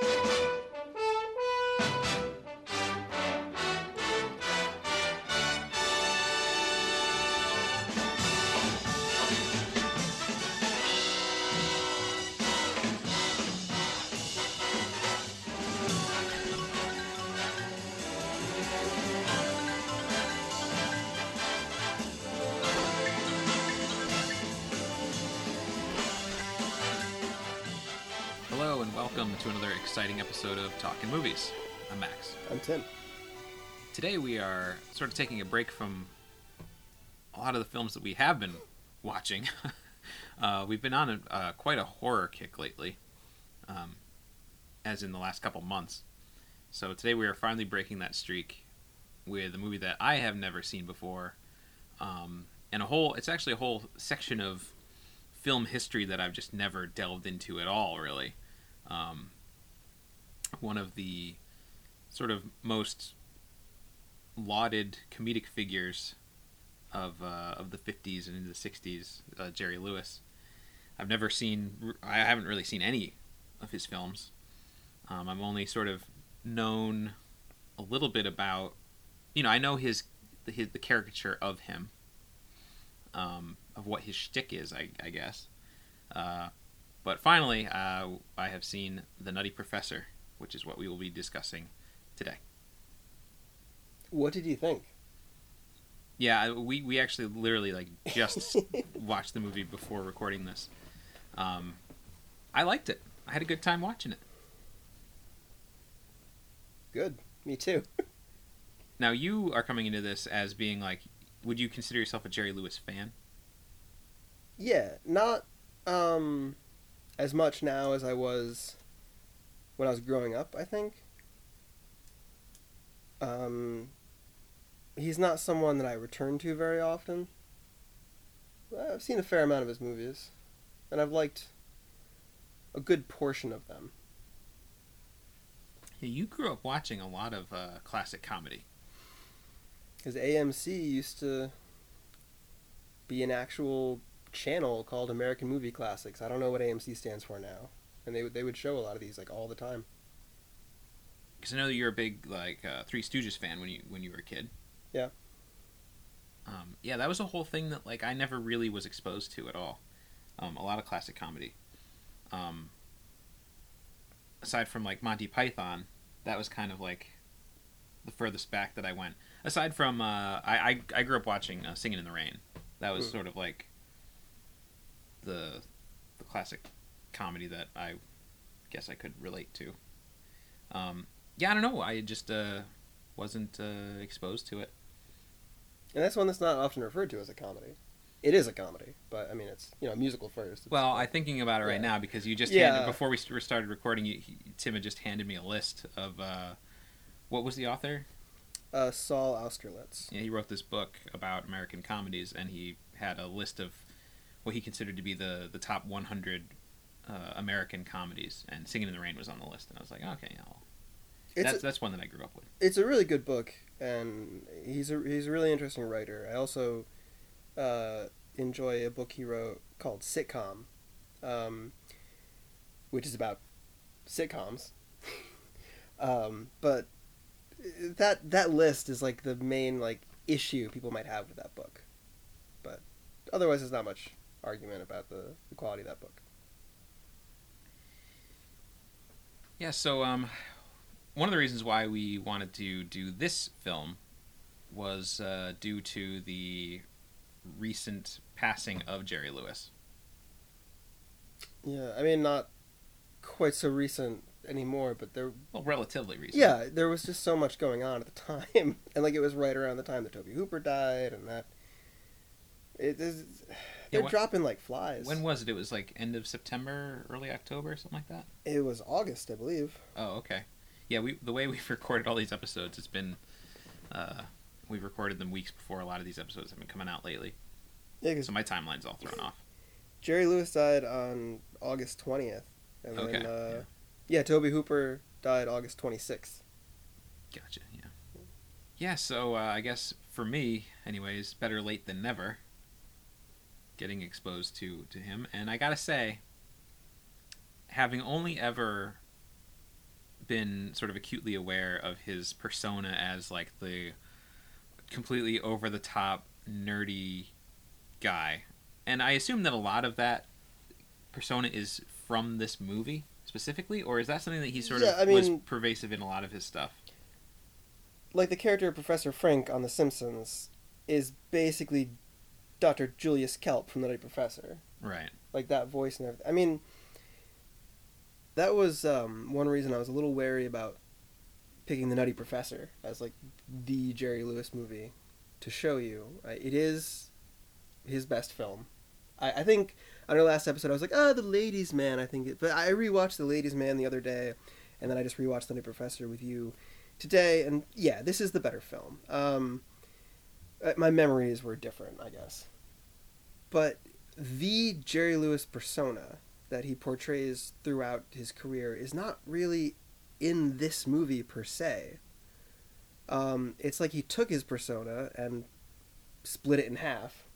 Hello exciting episode of Talking Movies. I'm Max. I'm Tim. Today we are sort of taking a break from a lot of the films that we have been watching. uh, we've been on a, uh, quite a horror kick lately, um, as in the last couple months. So today we are finally breaking that streak with a movie that I have never seen before, um, and a whole. It's actually a whole section of film history that I've just never delved into at all, really. Um, one of the sort of most lauded comedic figures of uh, of the 50s and into the 60s, uh, Jerry Lewis. I've never seen, I haven't really seen any of his films. Um, I'm only sort of known a little bit about, you know, I know his, his the caricature of him, um, of what his shtick is, I, I guess. Uh, but finally, uh, I have seen The Nutty Professor, which is what we will be discussing today. What did you think? Yeah, we, we actually literally like just watched the movie before recording this. Um, I liked it. I had a good time watching it. Good. Me too. Now you are coming into this as being like, would you consider yourself a Jerry Lewis fan? Yeah, not um as much now as I was when I was growing up, I think. Um he's not someone that I return to very often. I've seen a fair amount of his movies, and I've liked a good portion of them. Yeah, you grew up watching a lot of uh, classic comedy. Because AMC used to be an actual channel called American Movie Classics. I don't know what AMC stands for now, and they would they would show a lot of these like all the time. Because I know that you're a big like uh, Three Stooges fan when you when you were a kid. Yeah. Um, yeah, that was a whole thing that like I never really was exposed to at all. Um, a lot of classic comedy. Um, aside from like Monty Python, that was kind of like the furthest back that I went. Aside from uh, I, I I grew up watching uh, Singing in the Rain. That was Hmm. sort of like the the classic comedy that I guess I could relate to. Um, yeah, I don't know. I just uh, wasn't uh, exposed to it. And that's one that's not often referred to as a comedy. It is a comedy, but I mean it's you know musical first. It's- Well, I'm thinking about it right Yeah. now because you just Yeah. handed, before we started recording, you, he, Tim had just handed me a list of uh, what was the author? uh, Saul Austerlitz. Yeah, he wrote this book about American comedies, and he had a list of what he considered to be the the top 100 uh, American comedies, and Singing in the Rain was on the list, and I was like, okay, I'll, that's a, that's one that I grew up with. it's a really good book, and he's a he's a really interesting writer. I also uh, enjoy a book he wrote called Sitcom, um, which is about sitcoms. um, but that that list is like the main like issue people might have with that book. But otherwise, there's not much argument about the, the quality of that book. Yeah, so um, one of the reasons why we wanted to do this film was uh, due to the recent passing of Jerry Lewis. Yeah, I mean not quite so recent anymore, but there Well, relatively recent. Yeah, there was just so much going on at the time, and like it was right around the time that Tobe Hooper died, and that it is they're wh- dropping like flies. When was it? It was like end of September, early October, something like that. it was August, I believe. Oh, okay. Yeah, we the way we've recorded all these episodes, it's been uh, we've recorded them weeks before a lot of these episodes have been coming out lately. Yeah, So my timeline's all thrown off. Jerry Lewis died on August twentieth, and then uh, yeah. yeah. Tobe Hooper died August twenty sixth. Gotcha. Yeah. Yeah. So uh, I guess for me, anyways, better late than never. Getting exposed to to him, and I gotta say, having only ever been sort of acutely aware of his persona as like the completely over the top nerdy guy. And I assume that a lot of that persona is from this movie specifically, or is that something that he sort Yeah, of I was pervasive in a lot of his stuff? like the character of Professor Frink on The Simpsons is basically Dr. Julius Kelp from The Nutty Professor. Right. Like that voice and everything. I mean, that was um, one reason I was a little wary about picking The Nutty Professor as like the Jerry Lewis movie to show you. I, it is his best film. I, I think on our last episode I was like, oh, The Ladies Man. I think, it, but I rewatched The Ladies Man the other day, and then I just rewatched The Nutty Professor with you today, and yeah, this is the better film. Um, my memories were different, I guess, but the Jerry Lewis persona that he portrays throughout his career is not really in this movie per se. Um, it's like he took his persona and split it in half,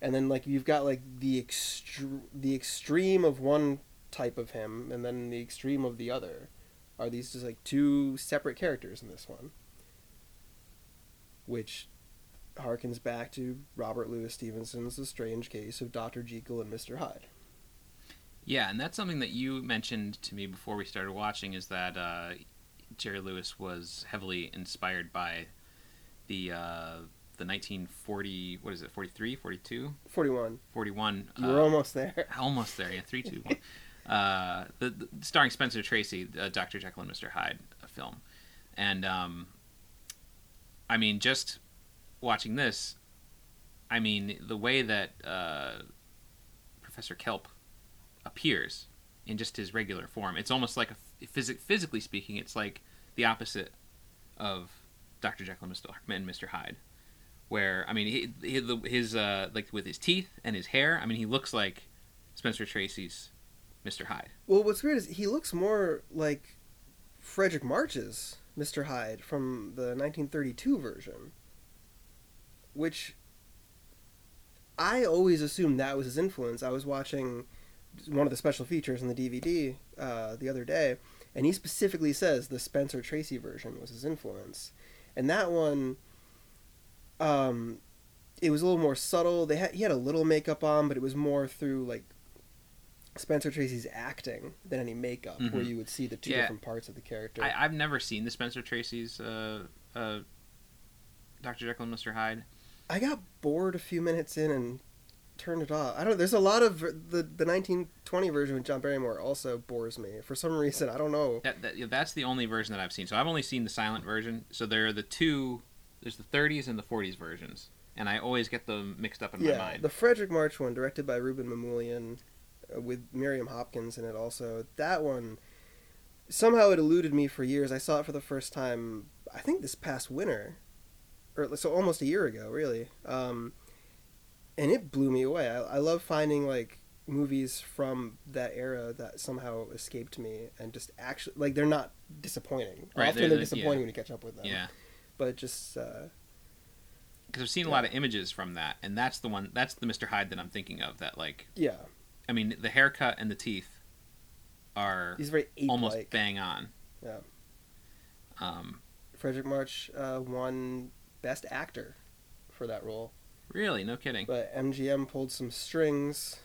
and then like you've got like the extre- the extreme of one type of him, and then the extreme of the other. Are these just like two separate characters in this one? Which harkens back to Robert Louis Stevenson's The Strange Case of Dr. Jekyll and Mr. Hyde. Yeah, and that's something that you mentioned to me before we started watching is that uh, Jerry Lewis was heavily inspired by the uh, the 1940 what is it 43 42 41. 41 You were uh, almost there. almost there yeah 3 2 1 uh, the, the starring Spencer Tracy uh, Dr. Jekyll and Mr. Hyde a film and um, I mean just watching this I mean the way that uh, Professor Kelp appears in just his regular form. It's almost like a physic physically speaking, it's like the opposite of Dr. Jekyll and Mr. Hyde. Where I mean, he, he, his uh, like with his teeth and his hair. I mean, he looks like Spencer Tracy's Mr. Hyde. Well, what's weird is he looks more like Fredric March's Mr. Hyde from the 1932 version, which I always assumed that was his influence. I was watching one of the special features in the DVD uh, the other day, and he specifically says the Spencer Tracy version was his influence, and that one, um, it was a little more subtle. They had he had a little makeup on, but it was more through like Spencer Tracy's acting than any makeup, where Mhm. you would see the two Yeah. different parts of the character. I, I've never seen the Spencer Tracy's uh, uh, Dr. Jekyll and Mr. Hyde. I got bored a few minutes in and turned it off. I don't. There's a lot of the the 1920 version with John Barrymore also bores me for some reason. I don't know. That, that that's the only version that I've seen. So I've only seen the silent version. So there are the two. There's the 30s and the 40s versions, and I always get them mixed up in my mind. the Fredric March one, directed by Rouben Mamoulian, uh, with Miriam Hopkins in it. Also, that one somehow it eluded me for years. I saw it for the first time. I think this past winter, or so almost a year ago, really. Um, and it blew me away. I, I love finding like movies from that era that somehow escaped me and just actually like they're not disappointing. Right, Often they're- they're, disappointing yeah. when you catch up with them. yeah, But just uh, because I've seen a lot of images from that, and that's the one. That's the Mr. Hyde that I'm thinking of. That like, yeah, I mean, the haircut and the teeth are he's very ape-like. almost bang on. Yeah. Um, Fredric March uh, won Best Actor for that role, really, no kidding. but MGM pulled some strings,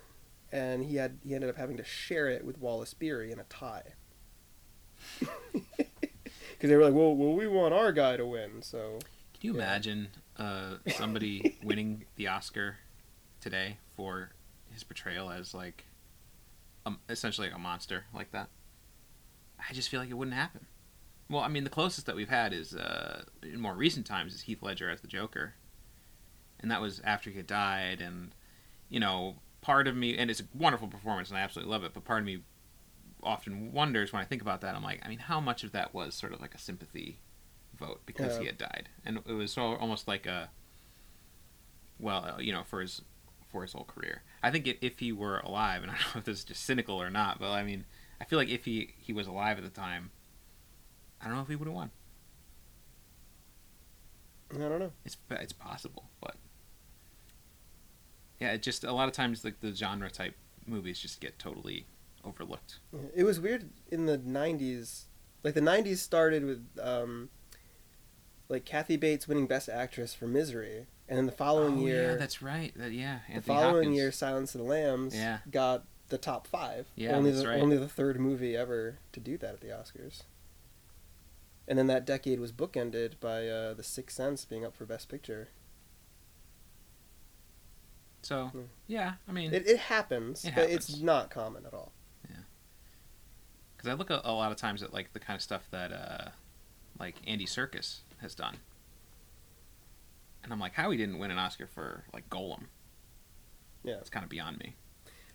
and he had he ended up having to share it with Wallace Beery in a tie. Because they were like, "Well, well, we want our guy to win." So Can you yeah. imagine uh, somebody winning the Oscar today for his portrayal as like, um, essentially a monster like that? I just feel like it wouldn't happen. Well, I mean, the closest that we've had is uh, in more recent times is Heath Ledger as the Joker, and that was after he had died. And you know, part of me, and it's a wonderful performance, and I absolutely love it. But part of me often wonders when I think about that. I'm like, I mean, how much of that was sort of like a sympathy vote because he had died, and it was so almost like a, well, uh, you know, for his for his whole career. I think if he were alive, and I don't know if this is just cynical or not, but I mean, I feel like if he he was alive at the time, I don't know if he would have won. I don't know. It's it's possible, but yeah, it just a lot of times like the genre type movies just get totally overlooked. It was weird in the '90s. Like the '90s started with um, like Kathy Bates winning Best Actress for Misery, and then the following oh, year, yeah, that's right. That, yeah, the following Hopkins. year, Silence of the Lambs Yeah. got the top five. Yeah, only that's the right. only the third movie ever to do that at the Oscars. And then that decade was bookended by uh, The Sixth Sense being up for Best Picture. So Hmm. yeah, I mean, It, it happens, It but it's not common at all. Yeah, because I look a, a lot of times at like the kind of stuff that uh, like Andy Serkis has done, and I'm like, how he didn't win an Oscar for like Gollum? Yeah. it's kind of beyond me.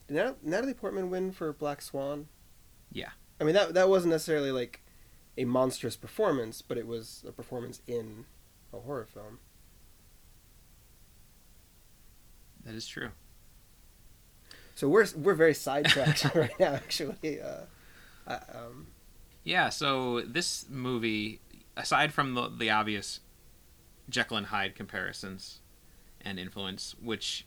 Did Nat- Natalie Portman win for Black Swan? Yeah. I mean that that wasn't necessarily like a monstrous performance, but it was a performance in a horror film. That is true. So we're we're very sidetracked right now, actually. Uh, I, um, Yeah, so this movie, aside from the, the obvious Jekyll and Hyde comparisons and influence, which,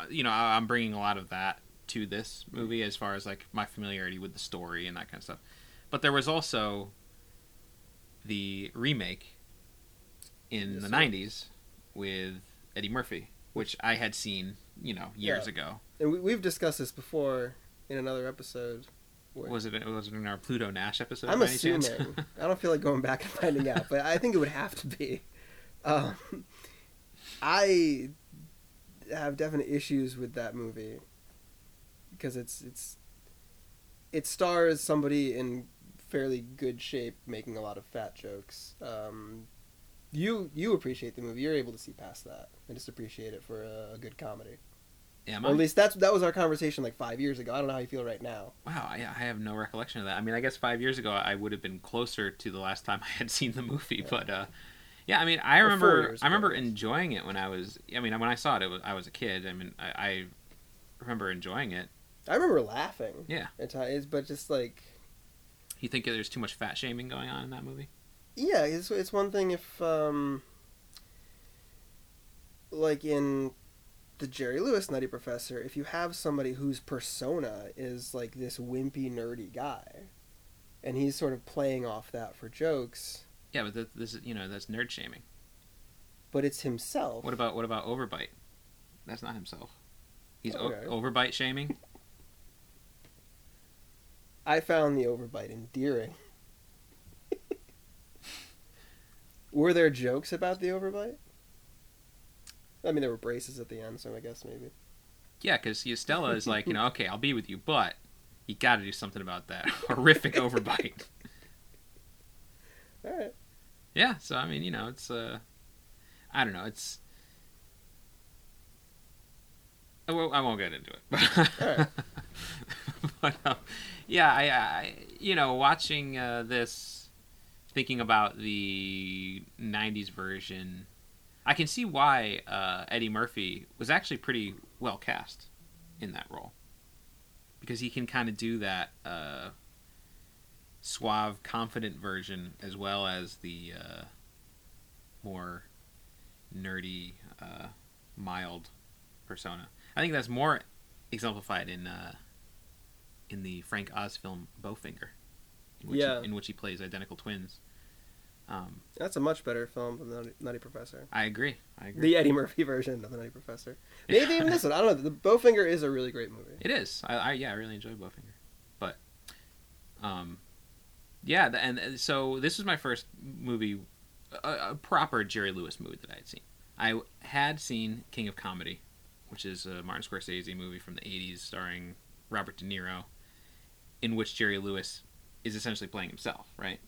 uh, you know, I- I'm bringing a lot of that to this movie as far as like my familiarity with the story and that kind of stuff. But there was also the remake in Yes, the sir. 90s with Eddie Murphy, which I had seen, you know, years Yeah. ago. and we, we've discussed this before in another episode. where- Was it was it in our Pluto Nash episode? I'm by any chance? assuming. I don't feel like going back and finding out, but I think it would have to be. Um, I have definite issues with that movie because it's it's it stars somebody in fairly good shape making a lot of fat jokes. Um, you you appreciate the movie. You're able to see past that and just appreciate it for a, a good comedy. Am Or at least that's that was our conversation like five years ago. I don't know how you feel right now. Wow, I, I have no recollection of that. I mean, I guess five years ago I would have been closer to the last time I had seen the movie, Yeah. but uh, yeah, I mean, I Or remember I remember enjoying it when I was. I mean, when I saw it, it was, I was a kid. I mean, I, I remember enjoying it. I remember laughing Yeah, at times, but just like you think there's too much fat shaming going on in that movie? Yeah, it's it's one thing if um like in the Jerry Lewis Nutty Professor, if you have somebody whose persona is like this wimpy nerdy guy and he's sort of playing off that for jokes, Yeah, but th- this is you know that's nerd shaming. but it's himself. What about what about Overbite? That's not himself. He's o- Overbite shaming. I found the overbite endearing. Were there jokes about the overbite? I mean, there were braces at the end, so I guess maybe. Yeah, because Stella is like, you know, okay, I'll be with you, but you got to do something about that horrific overbite. All right. Yeah, so I mean, you know, it's uh, I don't know, it's. I won't, I won't get into it. Alright. but um, yeah, I, I, you know, watching uh, this, thinking about the '90s version, I can see why uh, Eddie Murphy was actually pretty well cast in that role, because he can kind of do that. Uh, suave, confident version, as well as the uh, more nerdy, uh, mild persona. I think that's more exemplified in uh, in the Frank Oz film Bowfinger, in which, Yeah. he, in which he plays identical twins. Um, That's a much better film than the Nutty, Professor. I agree. I agree. The Eddie Murphy version of the Nutty Professor. Maybe even this one. I don't know. The Bowfinger is a really great movie. It is. I, I yeah, I really enjoyed Bowfinger, but um, yeah, and so this was my first movie, a, a proper Jerry Lewis movie that I had seen. I had seen King of Comedy, which is a Martin Scorsese movie from the '80s starring Robert De Niro, in which Jerry Lewis is essentially playing himself, right?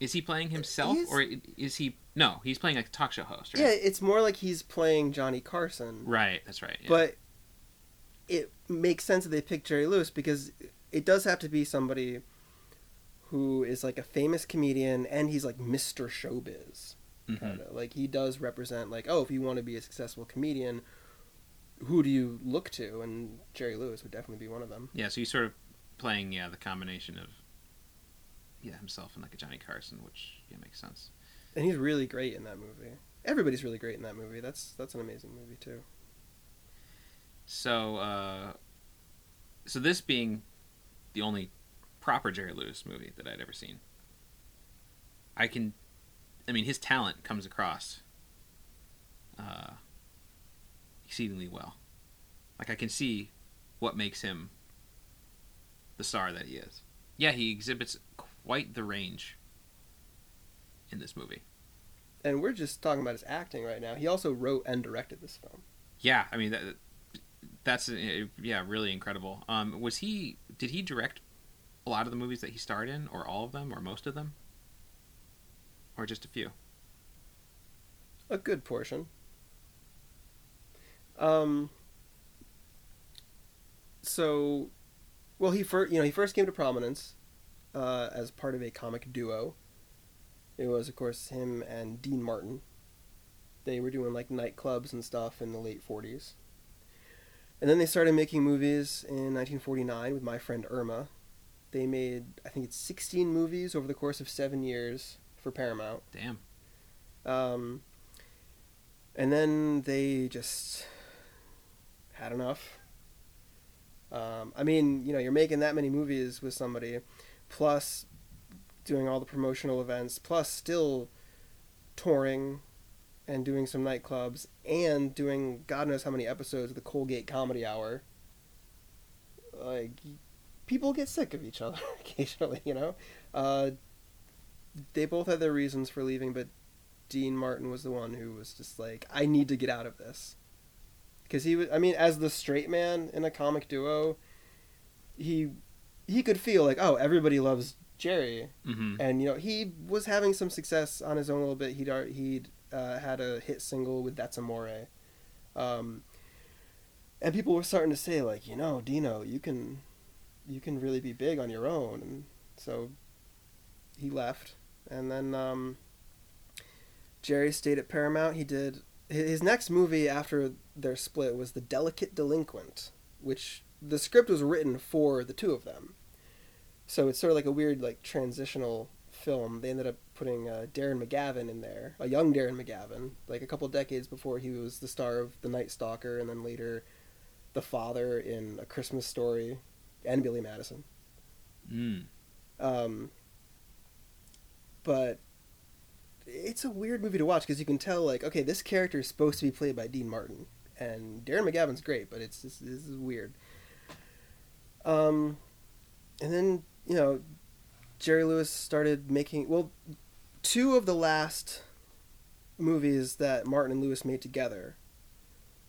Is he playing himself, He's- or is he? No, he's playing like a talk show host, right? Yeah, it's more like he's playing Johnny Carson. Right. That's right. yeah. But it makes sense that they picked Jerry Lewis because it does have to be somebody who is like a famous comedian and he's like Mr. Showbiz. Mhm. kind of like he does represent like oh if you want to be a successful comedian who do you look to? And jerry lewis would definitely be one of them. Yeah, so he's sort of playing yeah the combination of yeah himself and like a Johnny Carson, which yeah makes sense. and he's really great in that movie. Everybody's really great in that movie. That's that's an amazing movie too. So uh, so this being the only proper Jerry Lewis movie that I'd ever seen, I can, I mean, his talent comes across uh, exceedingly well. Like I can see what makes him the star that he is. Yeah, he exhibits quite the range in this movie. And we're just talking about his acting right now. He also wrote and directed this film. Yeah, I mean that, that's uh, yeah really incredible. Um, was he did he direct a lot of the movies that he starred in, or all of them, or most of them, or just a few? A good portion. Um. So, well, he first you know he first came to prominence uh, as part of a comic duo. It was, of course, him and Dean Martin. They were doing like nightclubs and stuff in the late '40s. And then they started making movies in 1949 with my friend Irma. They made, I think it's 16 movies over the course of seven years for Paramount. Damn. Um, and then they just had enough. Um, I mean, you know, you're making that many movies with somebody, plus doing all the promotional events, plus still touring and doing some nightclubs and doing God knows how many episodes of the Colgate Comedy Hour. Like, people get sick of each other occasionally, you know? Uh, they both had their reasons for leaving, but Dean Martin was the one who was just like, I need to get out of this. Because he was, I mean, as the straight man in a comic duo, he he could feel like, oh, everybody loves Jerry, mm-hmm. and you know he was having some success on his own a little bit. He'd he'd uh, had a hit single with That's Amore. Um, and people were starting to say like, you know, Dino, you can, you can really be big on your own, and so he left, and then um, Jerry stayed at Paramount. He did his next movie after their split was The Delicate Delinquent, which the script was written for the two of them. So it's sort of like a weird like transitional film. They ended up putting uh, Darren McGavin in there, a young Darren McGavin, like a couple decades before he was the star of The Night Stalker, and then later the father in A Christmas Story, and Billy Madison. Mm. Um, but it's a weird movie to watch because you can tell, like, okay, this character is supposed to be played by Dean Martin, and Darren McGavin's great, but it's this, this is weird. Um, and then you know, Jerry Lewis started making well, two of the last movies that Martin and Lewis made together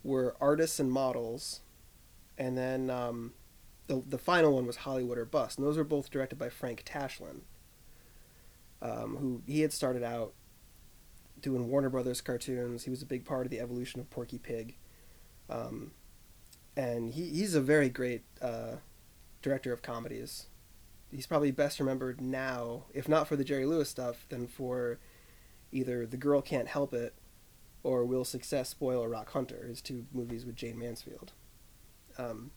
were Artists and Models, and then um, the the final one was Hollywood or Bust, and those were both directed by Frank Tashlin, um, who he had started out doing Warner Brothers cartoons. He was a big part of the evolution of Porky Pig, um, and he he's a very great uh, director of comedies he's probably best remembered now, if not for the Jerry Lewis stuff, then for either The Girl Can't Help It or Will Success Spoil a Rock Hunter, his two movies with Jayne Mansfield. Um,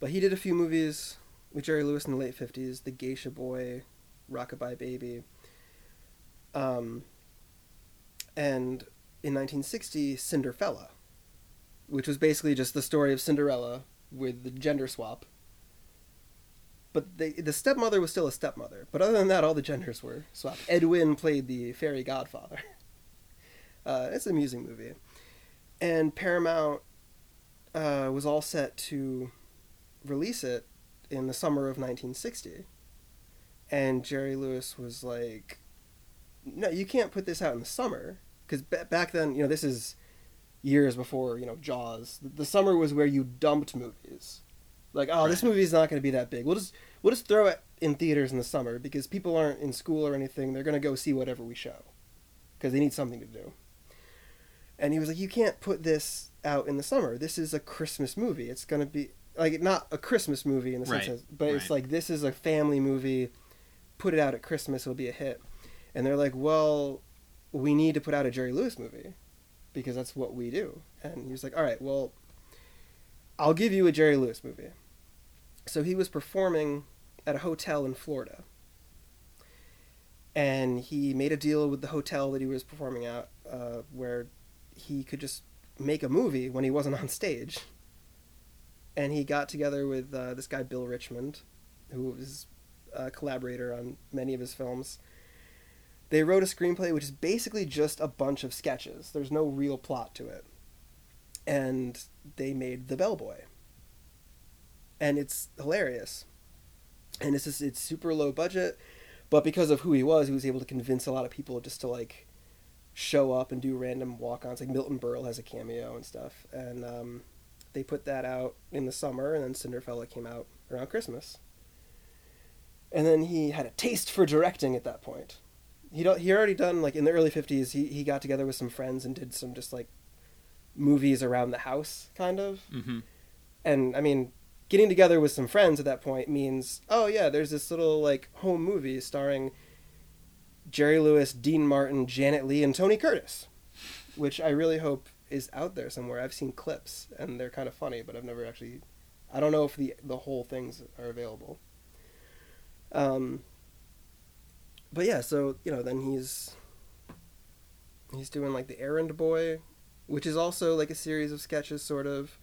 but he did a few movies with Jerry Lewis in the late 50s The Geisha Boy, Rockabye Baby. Um, and in 1960, Cinderfella, which was basically just the story of Cinderella with the gender swap but they, the stepmother was still a stepmother. But other than that, all the genders were swapped. Ed Wynn played the fairy godfather. Uh, it's an amusing movie, and Paramount uh, was all set to release it in the summer of 1960. And Jerry Lewis was like, "No, you can't put this out in the summer because b- back then, you know, this is years before you know Jaws. The, summer was where you dumped movies." Like, oh, right. this movie is not going to be that big. We'll just we'll just throw it in theaters in the summer because people aren't in school or anything. They're going to go see whatever we show because they need something to do. And he was like, you can't put this out in the summer. This is a Christmas movie. It's going to be like not a Christmas movie in the right. sense, of, but right. it's like this is a family movie. Put it out at Christmas, it'll be a hit. And they're like, well, we need to put out a Jerry Lewis movie because that's what we do. And he was like, all right, well, I'll give you a Jerry Lewis movie. So he was performing at a hotel in Florida. And he made a deal with the hotel that he was performing at where he could just make a movie when he wasn't on stage. and he got together with uh, this guy Bill Richmond, who was a collaborator on many of his films. They wrote a screenplay which is basically just a bunch of sketches. There's no real plot to it, and they made The Bellboy. And it's hilarious, and it's just it's super low budget, but because of who he was, he was able to convince a lot of people just to like show up and do random walk-ons. Like Milton Berle has a cameo and stuff, and um, they put that out in the summer, and then Cinderfella came out around Christmas. And then he had a taste for directing at that point. He he already done like in the early fifties. He he got together with some friends and did some just like movies around the house, kind of. Mm-hmm. And I mean, getting together with some friends at that point means, oh yeah, there's this little like home movie starring Jerry Lewis, Dean Martin, Janet Leigh, and Tony Curtis, which I really hope is out there somewhere. I've seen clips and they're kind of funny, but I've never actually. I don't know if the the whole things are available. Um. But yeah, so you know, then he's he's doing like the Errand Boy, which is also like a series of sketches, sort of.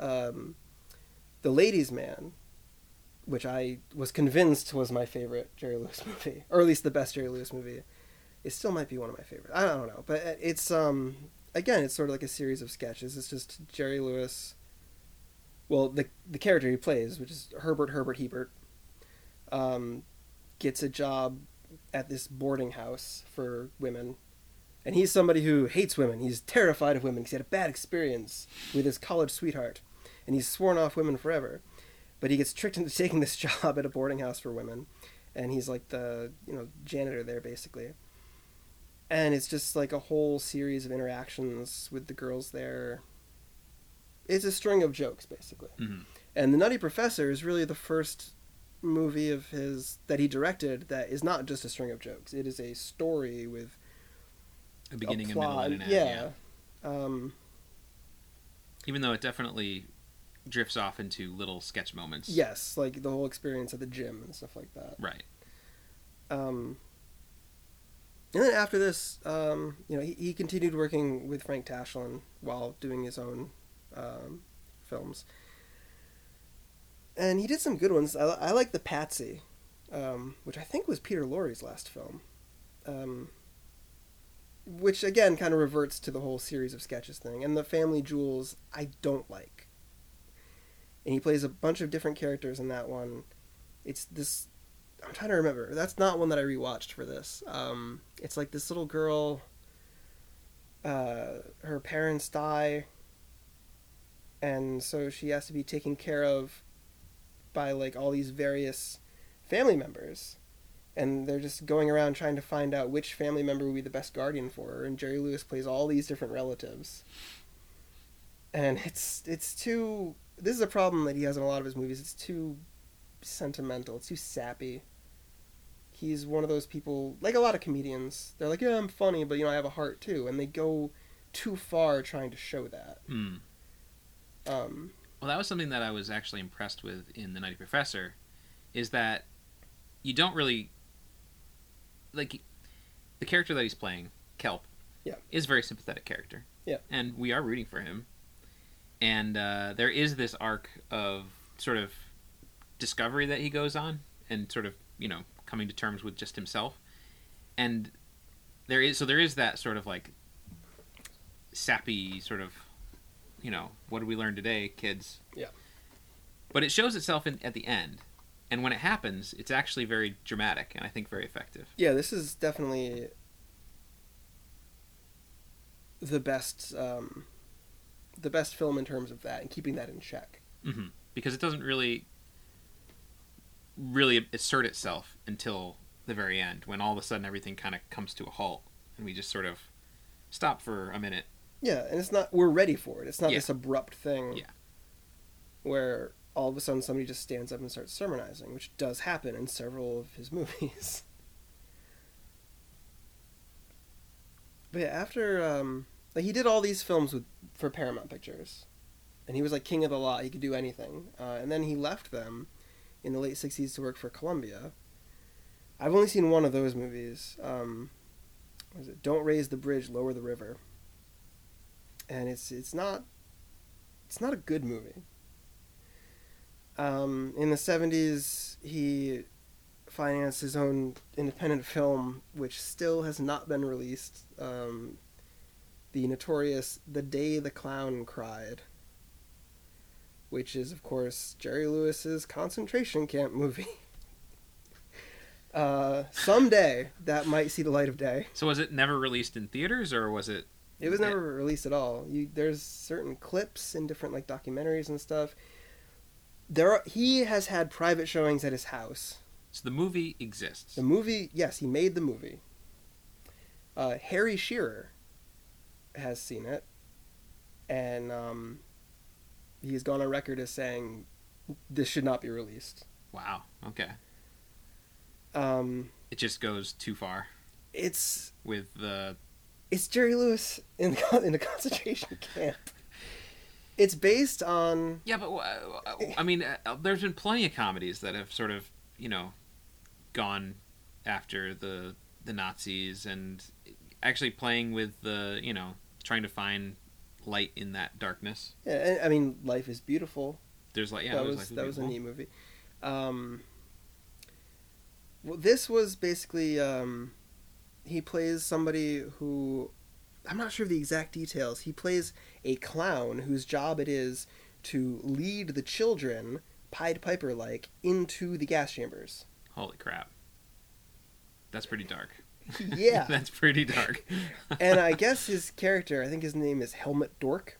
Um, the Ladies' Man, which I was convinced was my favorite Jerry Lewis movie, or at least the best Jerry Lewis movie. It still might be one of my favorites. I don't know, but it's um again, it's sort of like a series of sketches. It's just Jerry Lewis. Well, the the character he plays, which is Herbert Herbert Hebert, um, gets a job at this boarding house for women, and he's somebody who hates women. He's terrified of women. He's had a bad experience with his college sweetheart, and he's sworn off women forever. But he gets tricked into taking this job at a boarding house for women, and he's like the you know janitor there basically and it's just like a whole series of interactions with the girls there. It's a string of jokes, basically. Mm-hmm. And the Nutty Professor is really the first movie of his that he directed that is not just a string of jokes. It is a story with a beginning, a, plot. a middle, and an end. Yeah. yeah. Um, Even though it definitely drifts off into little sketch moments. Yes, like the whole experience at the gym and stuff like that. Right. Um, and then after this, um, you know, he, he continued working with Frank Tashlin while doing his own um, films. And he did some good ones. I, I like The Patsy, um, which I think was Peter Lorre's last film. Um, which, again, kind of reverts to the whole series of sketches thing. And The Family Jewels, I don't like. And he plays a bunch of different characters in that one. It's this I'm trying to remember. That's not one that I rewatched for this. Um, it's like this little girl. Uh, her parents die, and so she has to be taken care of by like all these various family members, and they're just going around trying to find out which family member would be the best guardian for her. And Jerry Lewis plays all these different relatives, and it's it's too. This is a problem that he has in a lot of his movies. It's too sentimental. It's too sappy he's one of those people like a lot of comedians they're like yeah i'm funny but you know i have a heart too and they go too far trying to show that mm. um, well that was something that i was actually impressed with in the nutty professor is that you don't really like the character that he's playing kelp yeah. is a very sympathetic character. Yeah. And we are rooting for him. And uh, there is this arc of sort of discovery that he goes on and sort of you know coming to terms with just himself. And there is so there is that sort of like sappy sort of you know what did we learn today kids? Yeah. But it shows itself in, at the end. And when it happens it's actually very dramatic and i think very effective. Yeah this is definitely the best um, the best film in terms of that and keeping that in check. Mm-hmm. because it doesn't really really assert itself until the very end when all of a sudden everything kind of comes to a halt and we just sort of stop for a minute yeah and it's not we're ready for it. It's not Yeah. this abrupt thing Yeah. where all of a sudden somebody just stands up and starts sermonizing which does happen in several of his movies. But yeah after um like he did all these films with for paramount pictures and he was like king of the lot. He could do anything. Uh, and then he left them in the late 60s to work for columbia. I've only seen one of those movies. Um what is it? Don't raise the bridge lower the river and it's it's not it's not a good movie Um, in the 70s, he financed his own independent film, which still has not been released. Um, the notorious The Day the Clown Cried, which is, of course, Jerry Lewis's concentration camp movie. uh, someday that might see the light of day. So was it never released in theaters, or was it? It was never released at all. You, there's certain clips in different like documentaries and stuff. There, are, he has had private showings at his house. So the movie exists. The movie, yes, he made the movie. Uh, Harry Shearer has seen it, and um, he's gone on record as saying this should not be released. Wow. Okay. Um, It just goes too far it's with the. It's Jerry Lewis in the, in the concentration camp. It's based on Yeah, but I mean, uh, there's been plenty of comedies that have sort of, you know, gone after the the Nazis and actually playing with the, you know, trying to find light in that darkness. yeah, I mean, Life is Beautiful. There's like, yeah, that was like that was a neat movie. Um, well, this was basically um, he plays somebody who I'm not sure of the exact details. He plays a clown whose job it is to lead the children, Pied Piper like, into the gas chambers. Holy crap. That's pretty dark. Yeah, That's pretty dark. and I guess his character, I think his name is Helmut Doork,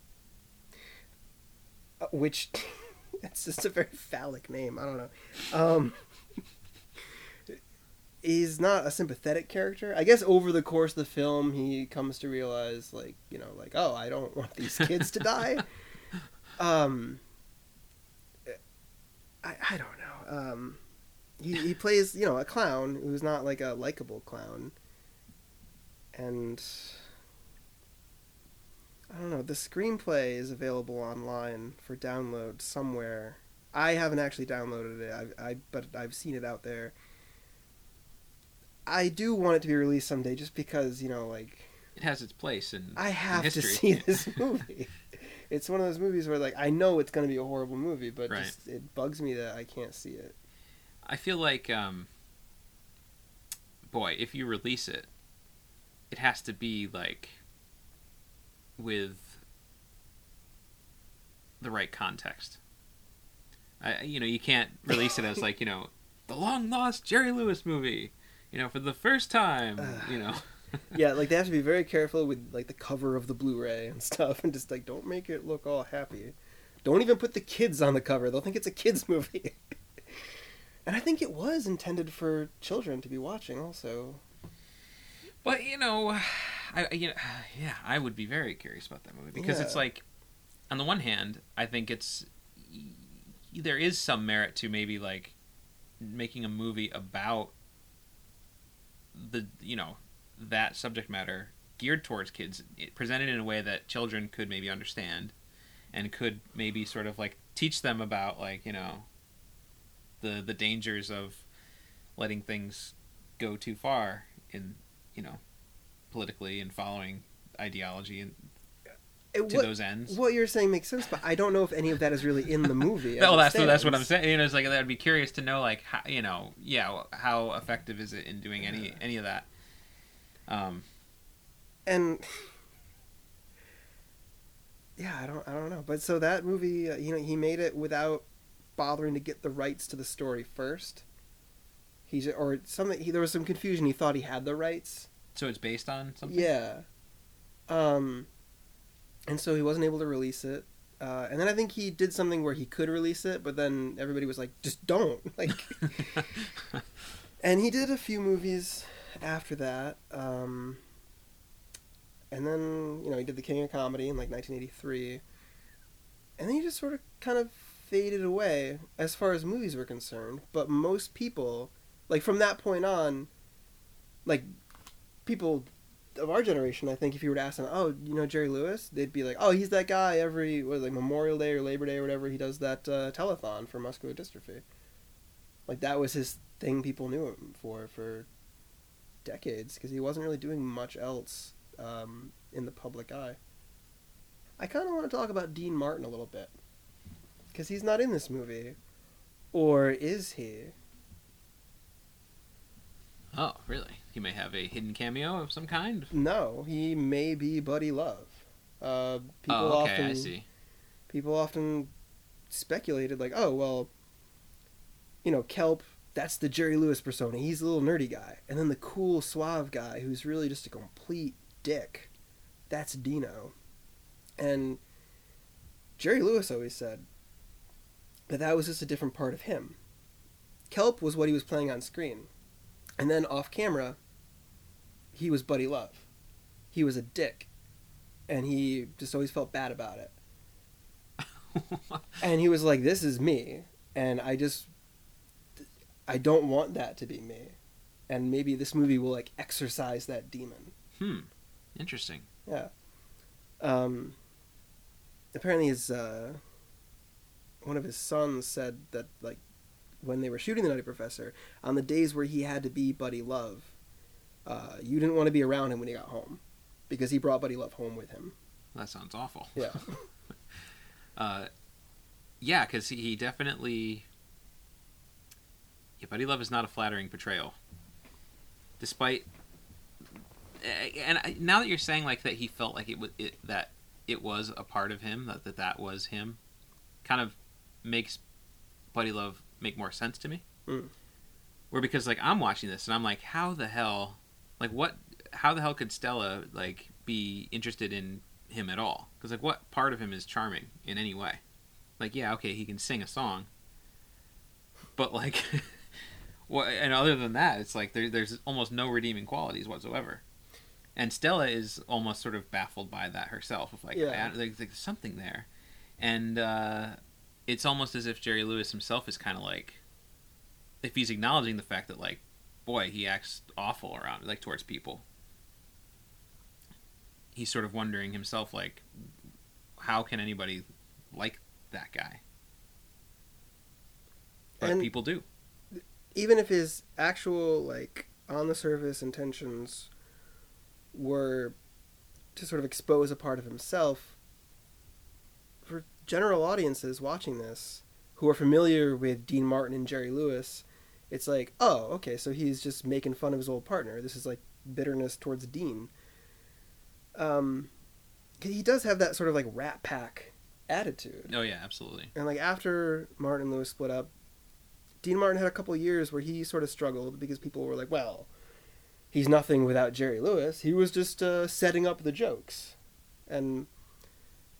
uh, which it's just a very phallic name. I don't know. Um, he's not a sympathetic character. I guess over the course of the film, he comes to realize, like, you know, like, oh, I don't want these kids to die. Um, I I don't know. Um, he he plays, you know, a clown who's not like a likable clown and I don't know. The screenplay is available online for download somewhere. I haven't actually downloaded it. I, I but I've seen it out there. I do want it to be released someday, just because you know, like It has its place in I have to see this movie. it's one of those movies where like I know it's going to be a horrible movie, but Right. just it bugs me that I can't see it. I feel like, um, boy, if you release it, it has to be like with the right context. I, you know, you can't release it as like you know, the long lost Jerry Lewis movie. You know, for the first time. you know, yeah, like they have to be very careful with like the cover of the Blu-ray and stuff, and just like don't make it look all happy. Don't even put the kids on the cover; they'll think it's a kids movie. and I think it was intended for children to be watching, also. But you know, I you know, yeah, I would be very curious about that movie because it's like, on the one hand, I think it's there is some merit to maybe like making a movie about the you know that subject matter geared towards kids, it, presented in a way that children could maybe understand, and could maybe sort of like teach them about like you know the the dangers of letting things go too far in you know politically and following ideology and It- to what, those ends. what you're saying makes sense, but I don't know if any of that is really in the movie. Well, that's what, that's what I'm saying. You know, it's like I'd be curious to know, like, how, you know, yeah, how effective is it in doing any any of that? Um, and yeah, I don't, I don't know. But so that movie, uh, you know, he made it without bothering to get the rights to the story first. He's or something. He, there was some confusion. He thought he had the rights. so it's based on something. Yeah. Um, and so he wasn't able to release it. Uh, and then I think he did something where he could release it, but then everybody was like, "Just don't!" Like, and he did a few movies after that. Um, and then you know he did the King of Comedy in like 1983, and then he just sort of kind of faded away as far as movies were concerned. But most people, like from that point on, like people of our generation, I think if you were to ask them, oh, you know Jerry Lewis, they'd be like, oh, he's that guy every what, like Memorial Day or Labor Day or whatever. He does that uh, telethon for muscular dystrophy. Like that was his thing. People knew him for for decades because he wasn't really doing much else um, in the public eye. I kind of want to talk about Dean Martin a little bit because he's not in this movie. Or is he? Oh, really? He may have a hidden cameo of some kind. No, he may be Buddy Love. Uh, people oh, okay, often I see. people often speculated like, oh well, you know, Kelp. That's the Jerry Lewis persona. He's a little nerdy guy, and then the cool, suave guy who's really just a complete dick. That's Dino, and Jerry Lewis always said that that was just a different part of him. Kelp was what he was playing on screen, and then off camera, he was Buddy Love. He was a dick, and he just always felt bad about it and he was like this is me and i just i don't want that to be me and maybe this movie will like exercise that demon hmm. Interesting. yeah um apparently his uh one of his sons said that like when they were shooting the nutty professor on the days where he had to be buddy love uh you didn't want to be around him when he got home because he brought buddy love home with him That sounds awful. yeah Uh, yeah, because he, he definitely. Yeah, Buddy Love is not a flattering portrayal. Despite, and I, now that you're saying like that, he felt like it was it, that it was a part of him that that that was him, kind of makes Buddy Love make more sense to me. Mm. Where because like I'm watching this and I'm like, how the hell, like what, how the hell could Stella like be interested in him at all? Because like what part of him is charming in any way? Like yeah, okay, he can sing a song, but like, what? And other than that, it's like there, there's almost no redeeming qualities whatsoever. And Stella is almost sort of baffled by that herself. Of like, Yeah. I- like, there's something there, and uh, it's almost as if Jerry Lewis himself is kind of like, if he's acknowledging the fact that like, boy, he acts awful around like towards people. He's sort of wondering himself like, how can anybody like that guy? But And- people do. even if his actual like on the surface intentions were to sort of expose a part of himself general audiences watching this who are familiar with Dean Martin and Jerry Lewis it's like oh okay so he's just making fun of his old partner this is like bitterness towards Dean um he does have that sort of like rat pack attitude Oh yeah, absolutely. and like after Martin and Lewis split up, Dean Martin had a couple of years where he sort of struggled because people were like, "Well, he's nothing without Jerry Lewis. He was just uh, setting up the jokes," and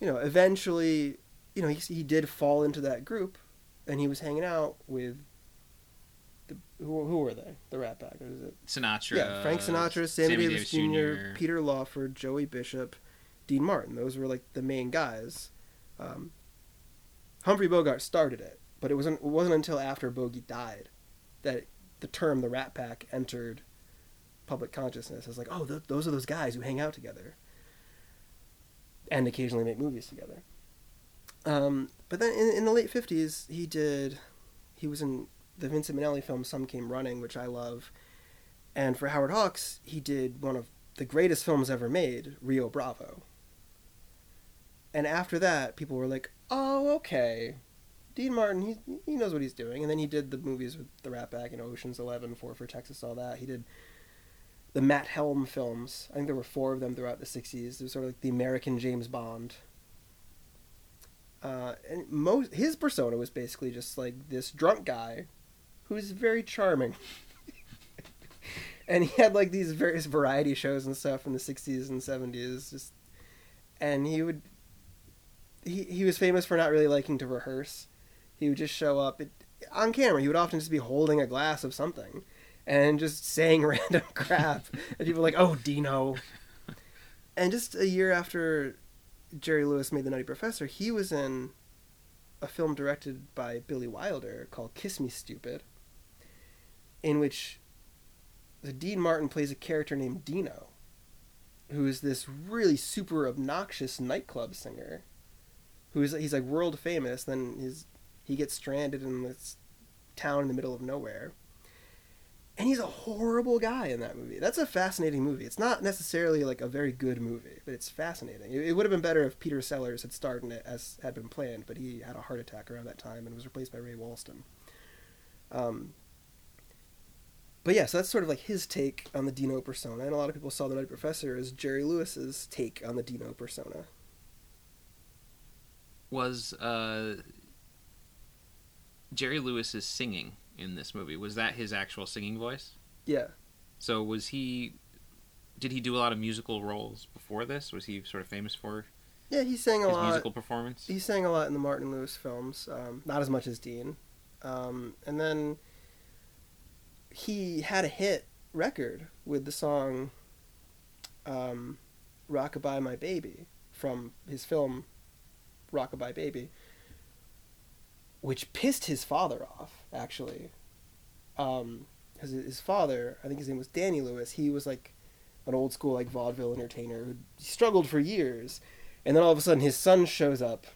you know, eventually, you know, he he did fall into that group, and he was hanging out with. The, who, who were they? The Rat Pack, or is it? Sinatra. yeah, Frank Sinatra, Sammy, Davis, Jr., Peter Lawford, Joey Bishop, Dean Martin. Those were like the main guys. Um, Humphrey Bogart started it, but it wasn't it wasn't until after Bogey died that the term the Rat Pack entered public consciousness as like, oh, th- those are those guys who hang out together and occasionally make movies together. Um, but then in, in the late fifties, he did. He was in the Vincent Minnelli film "Some Came Running," which I love, and for Howard Hawks, he did one of the greatest films ever made, Rio Bravo. And after that, people were like, "Oh, okay, Dean Martin, he he knows what he's doing." And then he did the movies with the Rat Pack and Ocean's Eleven, Four for Texas, all that. He did the Matt Helm films. I think there were four of them throughout the '60s. It was sort of like the American James Bond. Uh, and most his persona was basically just like this drunk guy, who's very charming. and he had like these various variety shows and stuff in the '60s and '70s, just and he would he he was famous for not really liking to rehearse. He would just show up it, on camera. He would often just be holding a glass of something and just saying random crap, and people were like, "Oh, Dino." And just a year after Jerry Lewis made The Nutty Professor, he was in a film directed by Billy Wilder called Kiss Me Stupid, in which the Dean Martin plays a character named Dino, who is this really super obnoxious nightclub singer, who is he's like world famous. Then his he gets stranded in this town in the middle of nowhere, and he's a horrible guy in that movie. That's a fascinating movie. It's not necessarily like a very good movie, but it's fascinating. It, would have been better if Peter Sellers had starred in it as had been planned, but he had a heart attack around that time and was replaced by Ray Walston. Um, but yeah, so that's sort of like his take on the Dino persona, and a lot of people saw the Nutty Professor as Jerry Lewis's take on the Dino persona. Was uh, Jerry Lewis's singing in this movie was that his actual singing voice? Yeah. So was he? Did he do a lot of musical roles before this? Was he sort of famous for Yeah, he sang a his lot. musical performance? He sang a lot in the Martin Lewis films, um, not as much as Dean. Um, and then he had a hit record with the song um, Rockabye My Baby from his film Rockabye Baby, which pissed his father off, actually. Because his father, I think his name was Danny Lewis, he was like an old school like vaudeville entertainer who struggled for years. And then all of a sudden his son shows up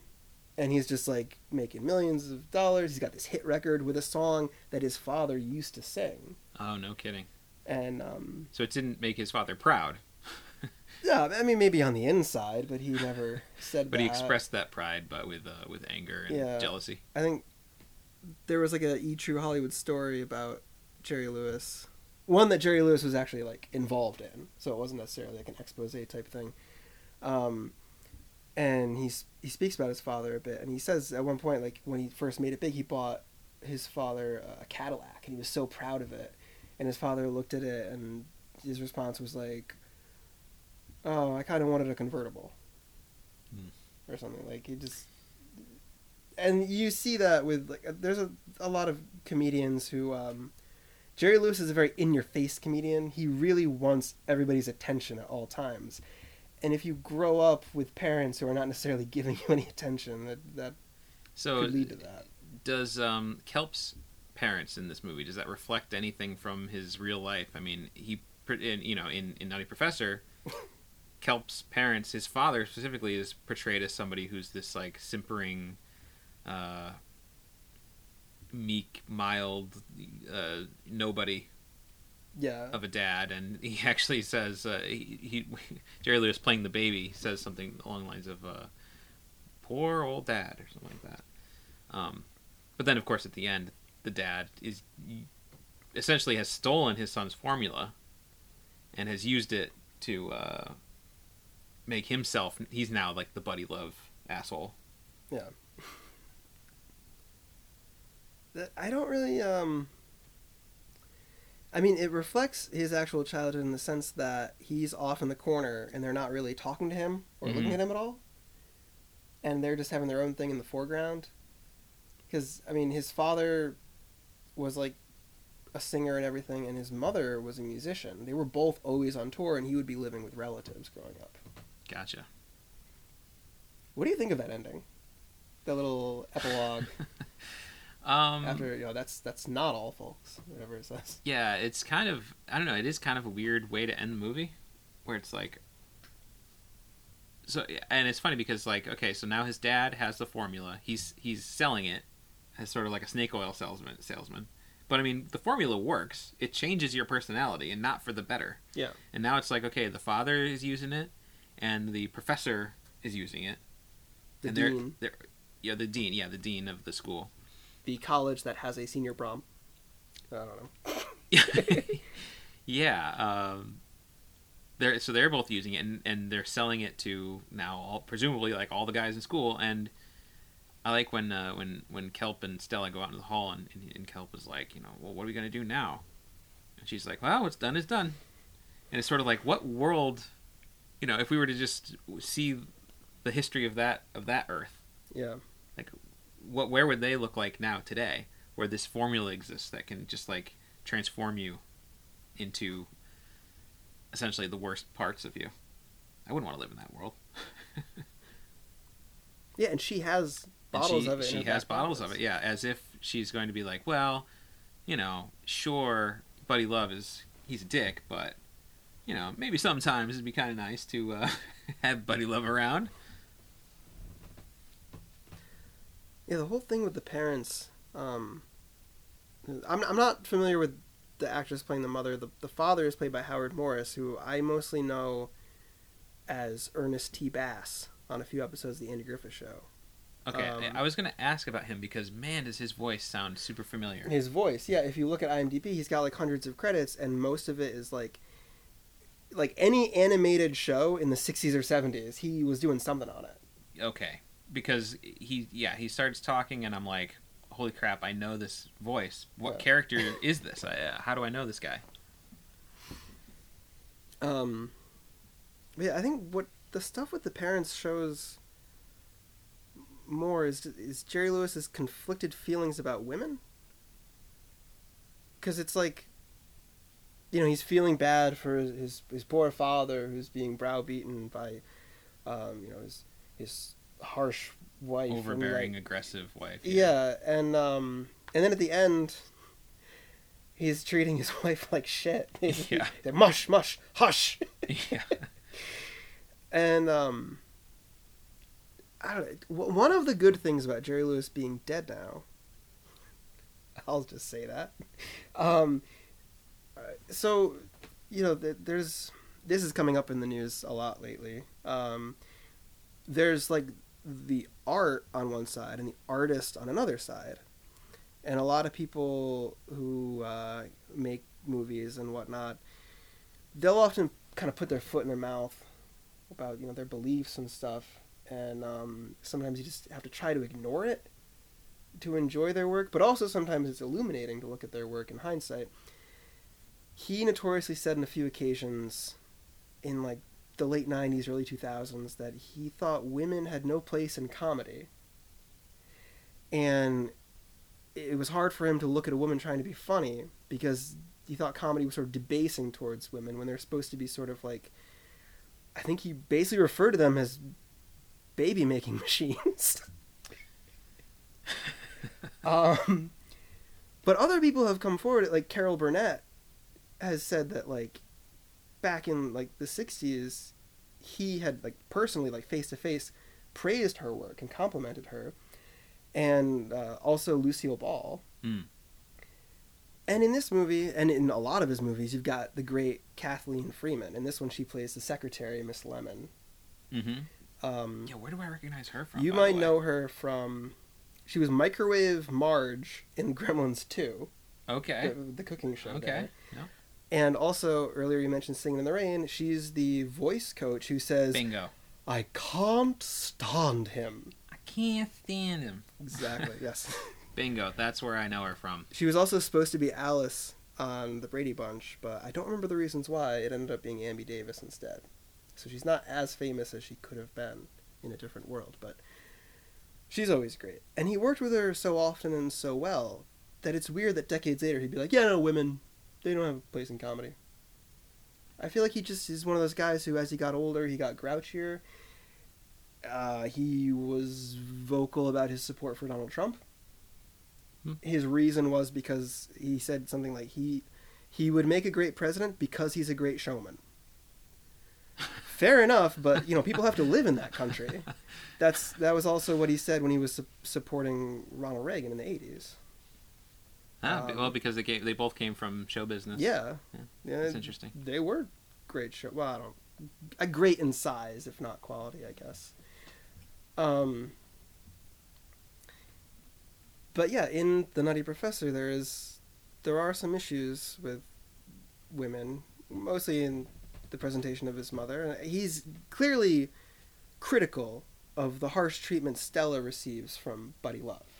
and he's just like making millions of dollars. He's got this hit record with a song that his father used to sing. Oh, no kidding. And um, So it didn't make his father proud, yeah, I mean maybe on the inside, but he never said but that. he expressed that pride, but with uh, with anger and Yeah. jealousy. I think there was like a E True Hollywood story about Jerry Lewis. One that Jerry Lewis was actually like involved in, so it wasn't necessarily like an expose type thing. Um, and he's he speaks about his father a bit, and he says at one point, like when he first made it big, he bought his father a Cadillac, and he was so proud of it. And his father looked at it, and his response was like, "Oh, I kind of wanted a convertible." Hmm. Or something like you just and you see that with like there's a, a lot of comedians who um, Jerry Lewis is a very in your face comedian. He really wants everybody's attention at all times. And if you grow up with parents who are not necessarily giving you any attention, that that So could lead to that. does um, Kelp's parents in this movie does that reflect anything from his real life? I mean, he in, you know in in Nutty Professor, Kelp's parents, his father specifically, is portrayed as somebody who's this like simpering, uh, meek, mild, uh, nobody Yeah. of a dad, and he actually says uh, he, he Jerry Lewis playing the baby says something along the lines of uh, "poor old dad" or something like that. Um, but then, of course, at the end, the dad is essentially has stolen his son's formula and has used it to uh, make himself. He's now like the buddy love asshole. Yeah. That I don't really um I mean it reflects his actual childhood in the sense that he's off in the corner and they're not really talking to him or looking Mhm. at him at all. And they're just having their own thing in the foreground. Cuz I mean his father was like a singer and everything and his mother was a musician. They were both always on tour and he would be living with relatives growing up. Gotcha. What do you think of that ending? That little epilogue Um, after you know that's that's not all folks whatever it says yeah, it's kind of I don't know. It is kind of a weird way to end the movie, where it's like. So and it's funny because like okay, so now his dad has the formula. He's he's selling it as sort of like a snake oil salesman. Salesman, but I mean the formula works. It changes your personality and not for the better. Yeah. And now it's like okay, the father is using it, and the professor is using it. the and they're, dean they're yeah the dean yeah the dean of the school. the college that has a senior prom i don't know yeah. Um, they're so they're both using it, and, and they're selling it to now all, presumably like all the guys in school. And I like when uh, when when Kelp and Stella go out into the hall, and, and, and Kelp is like, you know, well, what are we gonna do now? And she's like, well, what's done is done. And it's sort of like, what world, you know, if we were to just see the history of that of that Earth, yeah. like what where would they look like now today where this formula exists that can just like transform you into essentially the worst parts of you? I wouldn't want to live in that world. Yeah and she has bottles she, of it she has bottles of it yeah as if she's going to be like well you know sure buddy love is he's a dick but you know maybe sometimes it'd be kind of nice to uh, have buddy love around yeah the whole thing with the parents um i'm, I'm not familiar with the actress playing the mother the, the father is played by howard morris who i mostly know as ernest t bass on a few episodes of the andy griffith show Okay, Um, I was gonna ask about him because man, does his voice sound super familiar. His voice, yeah. If you look at IMDb, he's got like hundreds of credits, and most of it is like, like any animated show in the '60s or '70s, he was doing something on it. Okay, because he yeah he starts talking and I'm like, holy crap, I know this voice. What Yeah. character is this? I, uh, how do I know this guy? Um, yeah, I think what the stuff with the parents shows more is is Jerry Lewis's conflicted feelings about women. Because it's like, you know, he's feeling bad for his, his his poor father who's being browbeaten by, um, you know, his his harsh wife, Overbearing, like- aggressive wife. yeah, and um, and then at the end, he's treating his wife like shit. Yeah. mush, mush, hush. yeah. And um, I don't know. One of the good things about Jerry Lewis being dead now, I'll just say that. Um, so, you know, th- there's this is coming up in the news a lot lately. Um, there's like the art on one side and the artist on another side, and a lot of people who uh, make movies and whatnot, they'll often kind of put their foot in their mouth about you know their beliefs and stuff. And um, sometimes you just have to try to ignore it to enjoy their work. But also sometimes it's illuminating to look at their work in hindsight he notoriously said on a few occasions in like the late 90s early 2000s that he thought women had no place in comedy and it was hard for him to look at a woman trying to be funny because he thought comedy was sort of debasing towards women when they're supposed to be sort of like I think he basically referred to them as baby making machines. um, but other people have come forward, like Carol Burnett has said that like back in like the '60s, he had like personally like face to face praised her work and complimented her, and uh, also Lucille Ball. Hmm. And in this movie, and in a lot of his movies, you've got the great Kathleen Freeman. In this one, she plays the secretary, Miss Lemon. Mm-hmm. Um, Yeah, where do I recognize her from? you might know her from. She was Microwave Marge in Gremlins 2, Okay. the, the cooking show. Okay. there. And also, earlier you mentioned Singing in the Rain. She's the voice coach who says, Bingo. I can't stand him. I can't stand him. Exactly, yes. Bingo. That's where I know her from. She was also supposed to be Alice on the Brady Bunch, but I don't remember the reasons why. It ended up being Ann B. Davis instead. So she's not as famous as she could have been in a different world, but she's always great. And he worked with her so often and so well that it's weird that decades later he'd be like, "Yeah, no, women, they don't have a place in comedy." I feel like he just is one of those guys who, as he got older, he got grouchier. Uh, he was vocal about his support for Donald Trump. Hmm. His reason was because he said something like he he would make a great president because he's a great showman. Fair enough, but you know people have to live in that country. That's that was also what he said when he was su- supporting Ronald Reagan in the eighties. Ah, Um, well, because they came, they both came from show business. Yeah, Yeah, yeah, That's interesting. they were great show. Well, I don't a great in size, if not quality, I guess. Um, but yeah, in the Nutty Professor, there is there are some issues with women, mostly in the presentation of his mother. And He's clearly critical of the harsh treatment Stella receives from Buddy Love.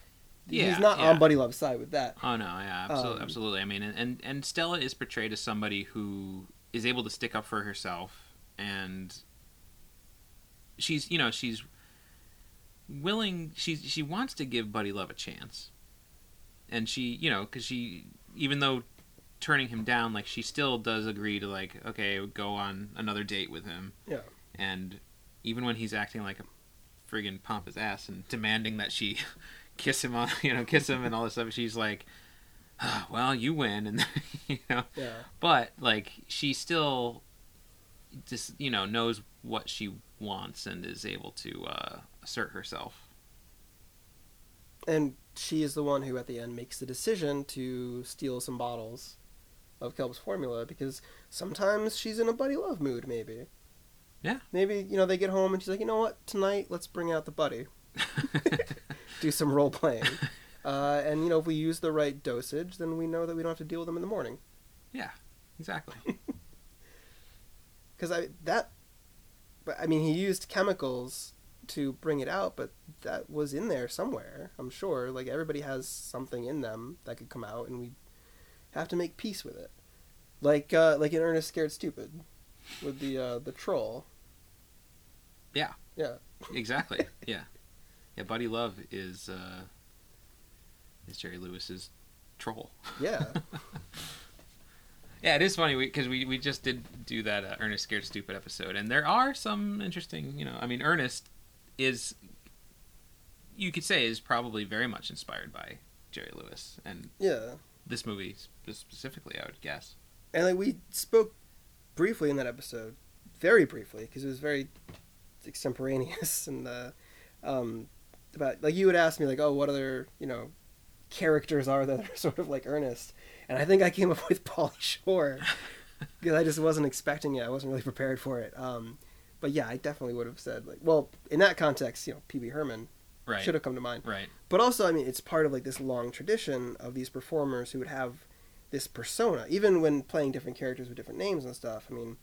Yeah, He's not yeah. on Buddy Love's side with that. Oh no, yeah, absolutely, Um, absolutely. I mean, and, and Stella is portrayed as somebody who is able to stick up for herself, and she's you know she's willing. She she wants to give Buddy Love a chance, and she you know because she even though turning him down, like she still does agree to like okay go on another date with him. Yeah. and even when he's acting like a friggin' pompous ass and demanding that she kiss him on you know kiss him and all this stuff she's like ah, well you win and you know Yeah. but like she still just you know knows what she wants and is able to uh, assert herself And she is the one who, at the end, makes the decision to steal some bottles of Kelp's formula because sometimes she's in a buddy love mood, maybe. Yeah. Maybe, you know, they get home and she's like, you know what, tonight, let's bring out the buddy. do some role playing. Uh, and you know, if we use the right dosage, then we know that we don't have to deal with them in the morning. yeah, exactly. Because I that, but I mean, he used chemicals to bring it out, but that was in there somewhere. I'm sure. Like everybody has something in them that could come out, and we have to make peace with it. Like uh, like in Ernest Scared Stupid, with the uh, the troll. Yeah. Yeah. exactly. Yeah, yeah. Buddy Love is uh, is Jerry Lewis's troll. Yeah. Yeah, it is funny because we, we just did do that uh, Ernest Scared Stupid episode, and there are some interesting, you know, I mean, Ernest is, you could say, is probably very much inspired by Jerry Lewis, and yeah. this movie specifically, I would guess. And like we spoke briefly in that episode, very briefly, because it was very extemporaneous and uh, um, about like you would ask me like, oh, what other you know characters are that are sort of like Ernest, and I think I came up with Pauly Shore because I just wasn't expecting it. I wasn't really prepared for it. Um, but yeah, I definitely would have said like, well, in that context, you know, Pee Wee Herman Right. should have come to mind. Right. But also, I mean, it's part of like this long tradition of these performers who would have this persona, even when playing different characters with different names and stuff. I mean,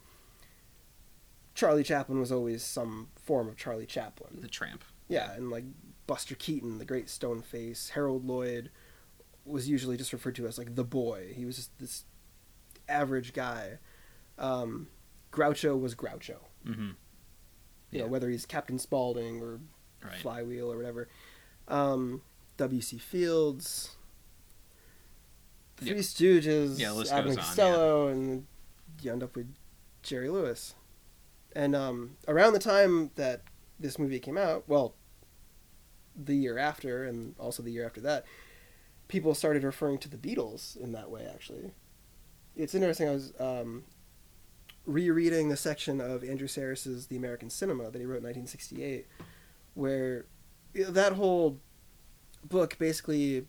Charlie Chaplin was always some form of Charlie Chaplin. The Tramp. Yeah, and like Buster Keaton, the Great Stone Face, Harold Lloyd was usually just referred to as like the boy. He was just this average guy. Um, Groucho was Groucho. Mm-hmm. You know, whether he's Captain Spaulding or Right. Flywheel or whatever. Um, W.C. Fields, The Three Yeah. Stooges, Yeah, Abbott and Costello, and you end up with Jerry Lewis. And um, around the time that this movie came out, well, the year after, and also the year after that, people started referring to the Beatles in that way. Actually, it's interesting. I was um, rereading the section of Andrew Sarris's *The American Cinema* that he wrote in 1968, where that whole book basically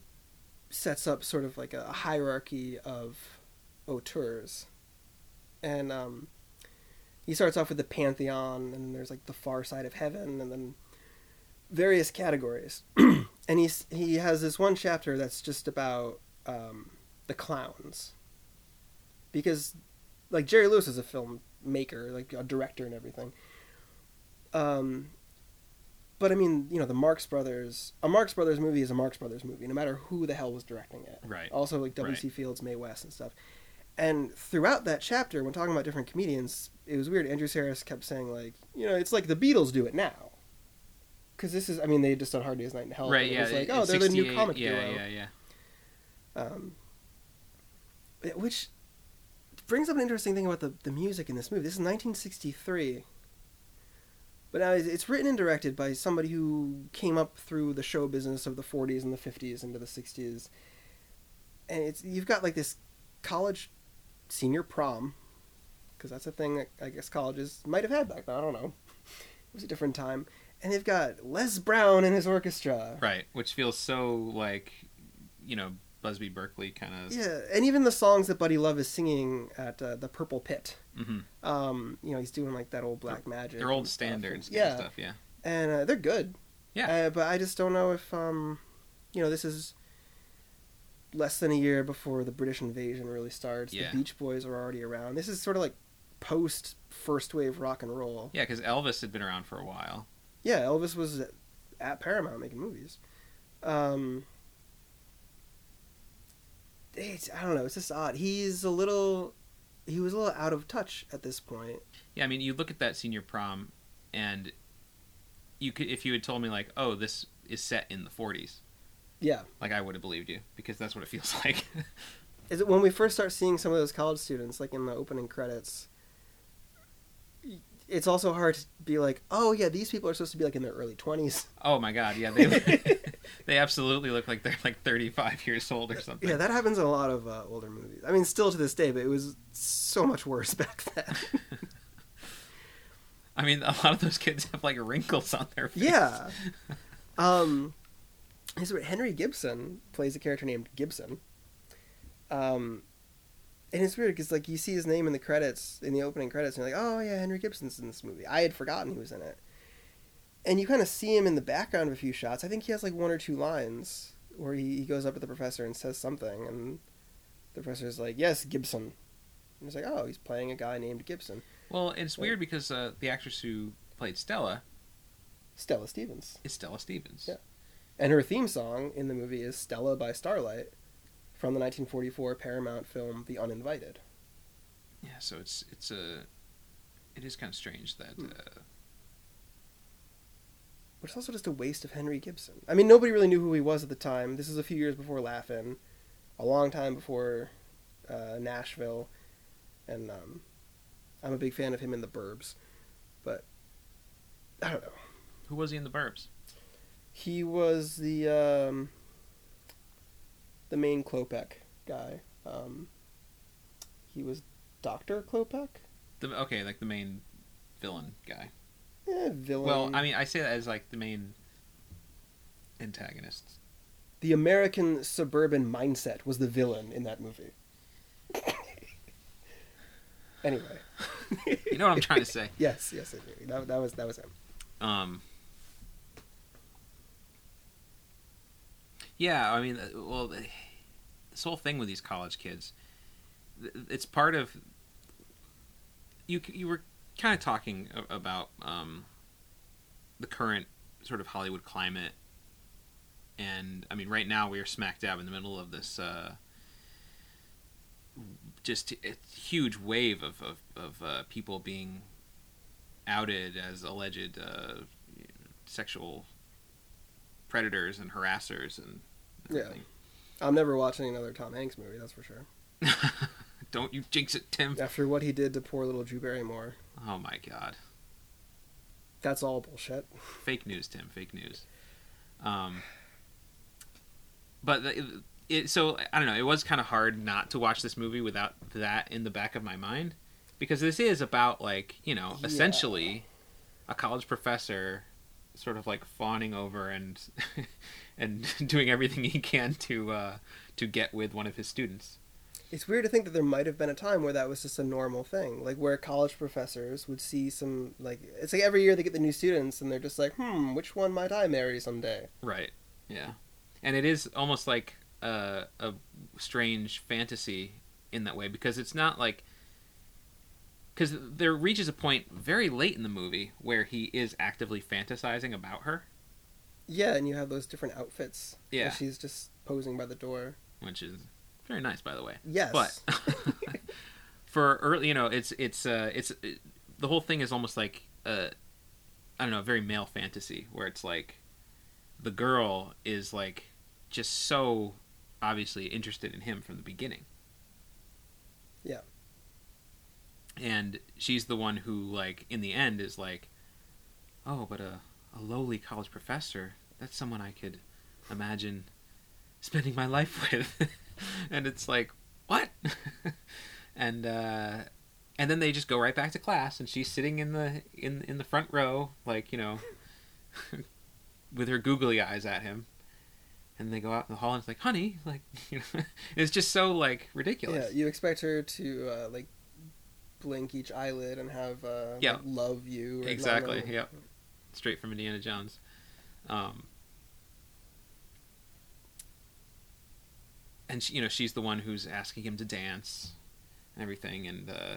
sets up sort of like a hierarchy of auteurs, and um, he starts off with the pantheon, and there's like the far side of heaven, and then various categories. and he's he has this one chapter that's just about um, the clowns, because like Jerry Lewis is a filmmaker, like a director and everything. Um, but I mean, you know, the Marx Brothers, a Marx Brothers movie is a Marx Brothers movie, no matter who the hell was directing it. Right. Also, like W.C. Fields, Mae West, and stuff. And throughout that chapter, when talking about different comedians, it was weird. Andrew Sarris kept saying like, you know, it's like the Beatles do it now. Because this is, I mean, they just done Hard Day's Night in Help. Right. Yeah. It's like, oh, they're the new comic yeah, duo. Yeah. Yeah. Um, which brings up an interesting thing about the, the music in this movie. This is 1963. But now it's- it's written and directed by somebody who came up through the show business of the 40s and the 50s into the 60s. And it's you've got like this college senior prom, because that's a thing that I guess colleges might have had back then. I don't know. It was a different time. And they've got Les Brown and his orchestra. Right. Which feels so like, you know, Busby Berkeley kind of. Yeah, and even the songs that Buddy Love is singing at uh, the Purple Pit. hmm Um, you know, he's doing like that old black magic. They're old standards. kind yeah, of Stuff. Yeah. and uh, they're good. Yeah. Uh, but I just don't know if um, you know, this is less than a year before the British invasion really starts. Yeah. The Beach Boys are already around. This is sort of like post first wave rock and roll. Yeah, because Elvis had been around for a while. Yeah, Elvis was at Paramount making movies. Um, it's, I don't know. It's just odd. He's a little. He was a little out of touch at this point. Yeah, I mean, you look at that senior prom, and you could, if you had told me like, oh, this is set in the '40s, Yeah. like I would have believed you because that's what it feels like. Is it when we first start seeing some of those college students, like in the opening credits? It's also hard to be like, oh yeah, these people are supposed to be like in their early twenties. oh my god, yeah, they they absolutely look like they're like 35 years old or something. Yeah, that happens in a lot of uh, older movies. I mean, still to this day, but it was so much worse back then. I mean, a lot of those kids have like wrinkles on their face. yeah. Um, Henry Gibson plays a character named Gibson. Um, and it's weird because like you see his name in the credits in the opening credits, and you're like, oh yeah, Henry Gibson's in this movie. I had forgotten he was in it. and you kind of see him in the background of a few shots. I think he has like one or two lines where he, he goes up to the professor and says something, and the professor's like, "Yes, Gibson." And he's like, "Oh, he's playing a guy named Gibson." Well, it's Right. weird because uh, the actress who played Stella Stella Stevens. is Stella Stevens. Yeah. And her theme song in the movie is Stella by Starlight from the 1944 Paramount film The Uninvited. Yeah, so it's it's a it is kind of strange that Hmm. uh, Which is also just a waste of Henry Gibson. I mean, nobody really knew who he was at the time. This is a few years before Laugh-In, a long time before uh, Nashville, and um, I'm a big fan of him in The Burbs. But I don't know. who was he in the Burbs? He was the um, the main Klopek guy. Um, he was Doctor Klopek. The okay, like the main villain guy. Eh, villain. Well, I mean, I say that as like the main antagonist. the American suburban mindset was the villain in that movie. anyway. You know what I'm trying to say? Yes, yes, I do. That, that was that was him. Um. Yeah, I mean, uh, well, this whole thing with these college kids, it's part of. You you were kind of talking about um, the current sort of Hollywood climate, and I mean, right now we are smack dab in the middle of this. Uh, just huge wave of of, of uh, people being outed as alleged uh, sexual predators and harassers and everything. I'm never watching another Tom Hanks movie. That's for sure. Don't you jinx it, Tim. After what he did to poor little Drew Barrymore, Oh my god. that's all bullshit. Fake news, Tim. Fake news. Um, but the, it, so I don't know. It was kind of hard not to watch this movie without that in the back of my mind, because this is about like you know Yeah. essentially a college professor sort of like fawning over and and doing everything he can to uh, to get with one of his students. It's weird to think that there might have been a time where that was just a normal thing, like where college professors would see some like it's like every year they get the new students and they're just like, hmm, which one might I marry someday? Right. Yeah. And it is almost like a, a strange fantasy in that way because it's not like because there reaches a point very late in the movie where he is actively fantasizing about her, Yeah, and you have those different outfits. Yeah. she's just posing by the door. which is very nice, by the way. Yes, But for early, you know, it's it's uh, it's it, the whole thing is almost like uh, I don't know, a very male fantasy where it's like the girl is like just so obviously interested in him from the beginning. Yeah. And she's the one who like in the end is like, oh, but a a lowly college professor, that's someone I could imagine spending my life with. and it's like, what? and uh and then they just go right back to class and she's sitting in the in in the front row like, you know, with her googly eyes at him. And they go out in the hall and it's like, "Honey, like, you know, it's just so like ridiculous." yeah, you expect her to uh, like blink each eyelid and have uh, Yeah. like, love you. or- Exactly. no. Straight from Indiana Jones. Um, and she, you know, she's the one who's asking him to dance and everything, and uh,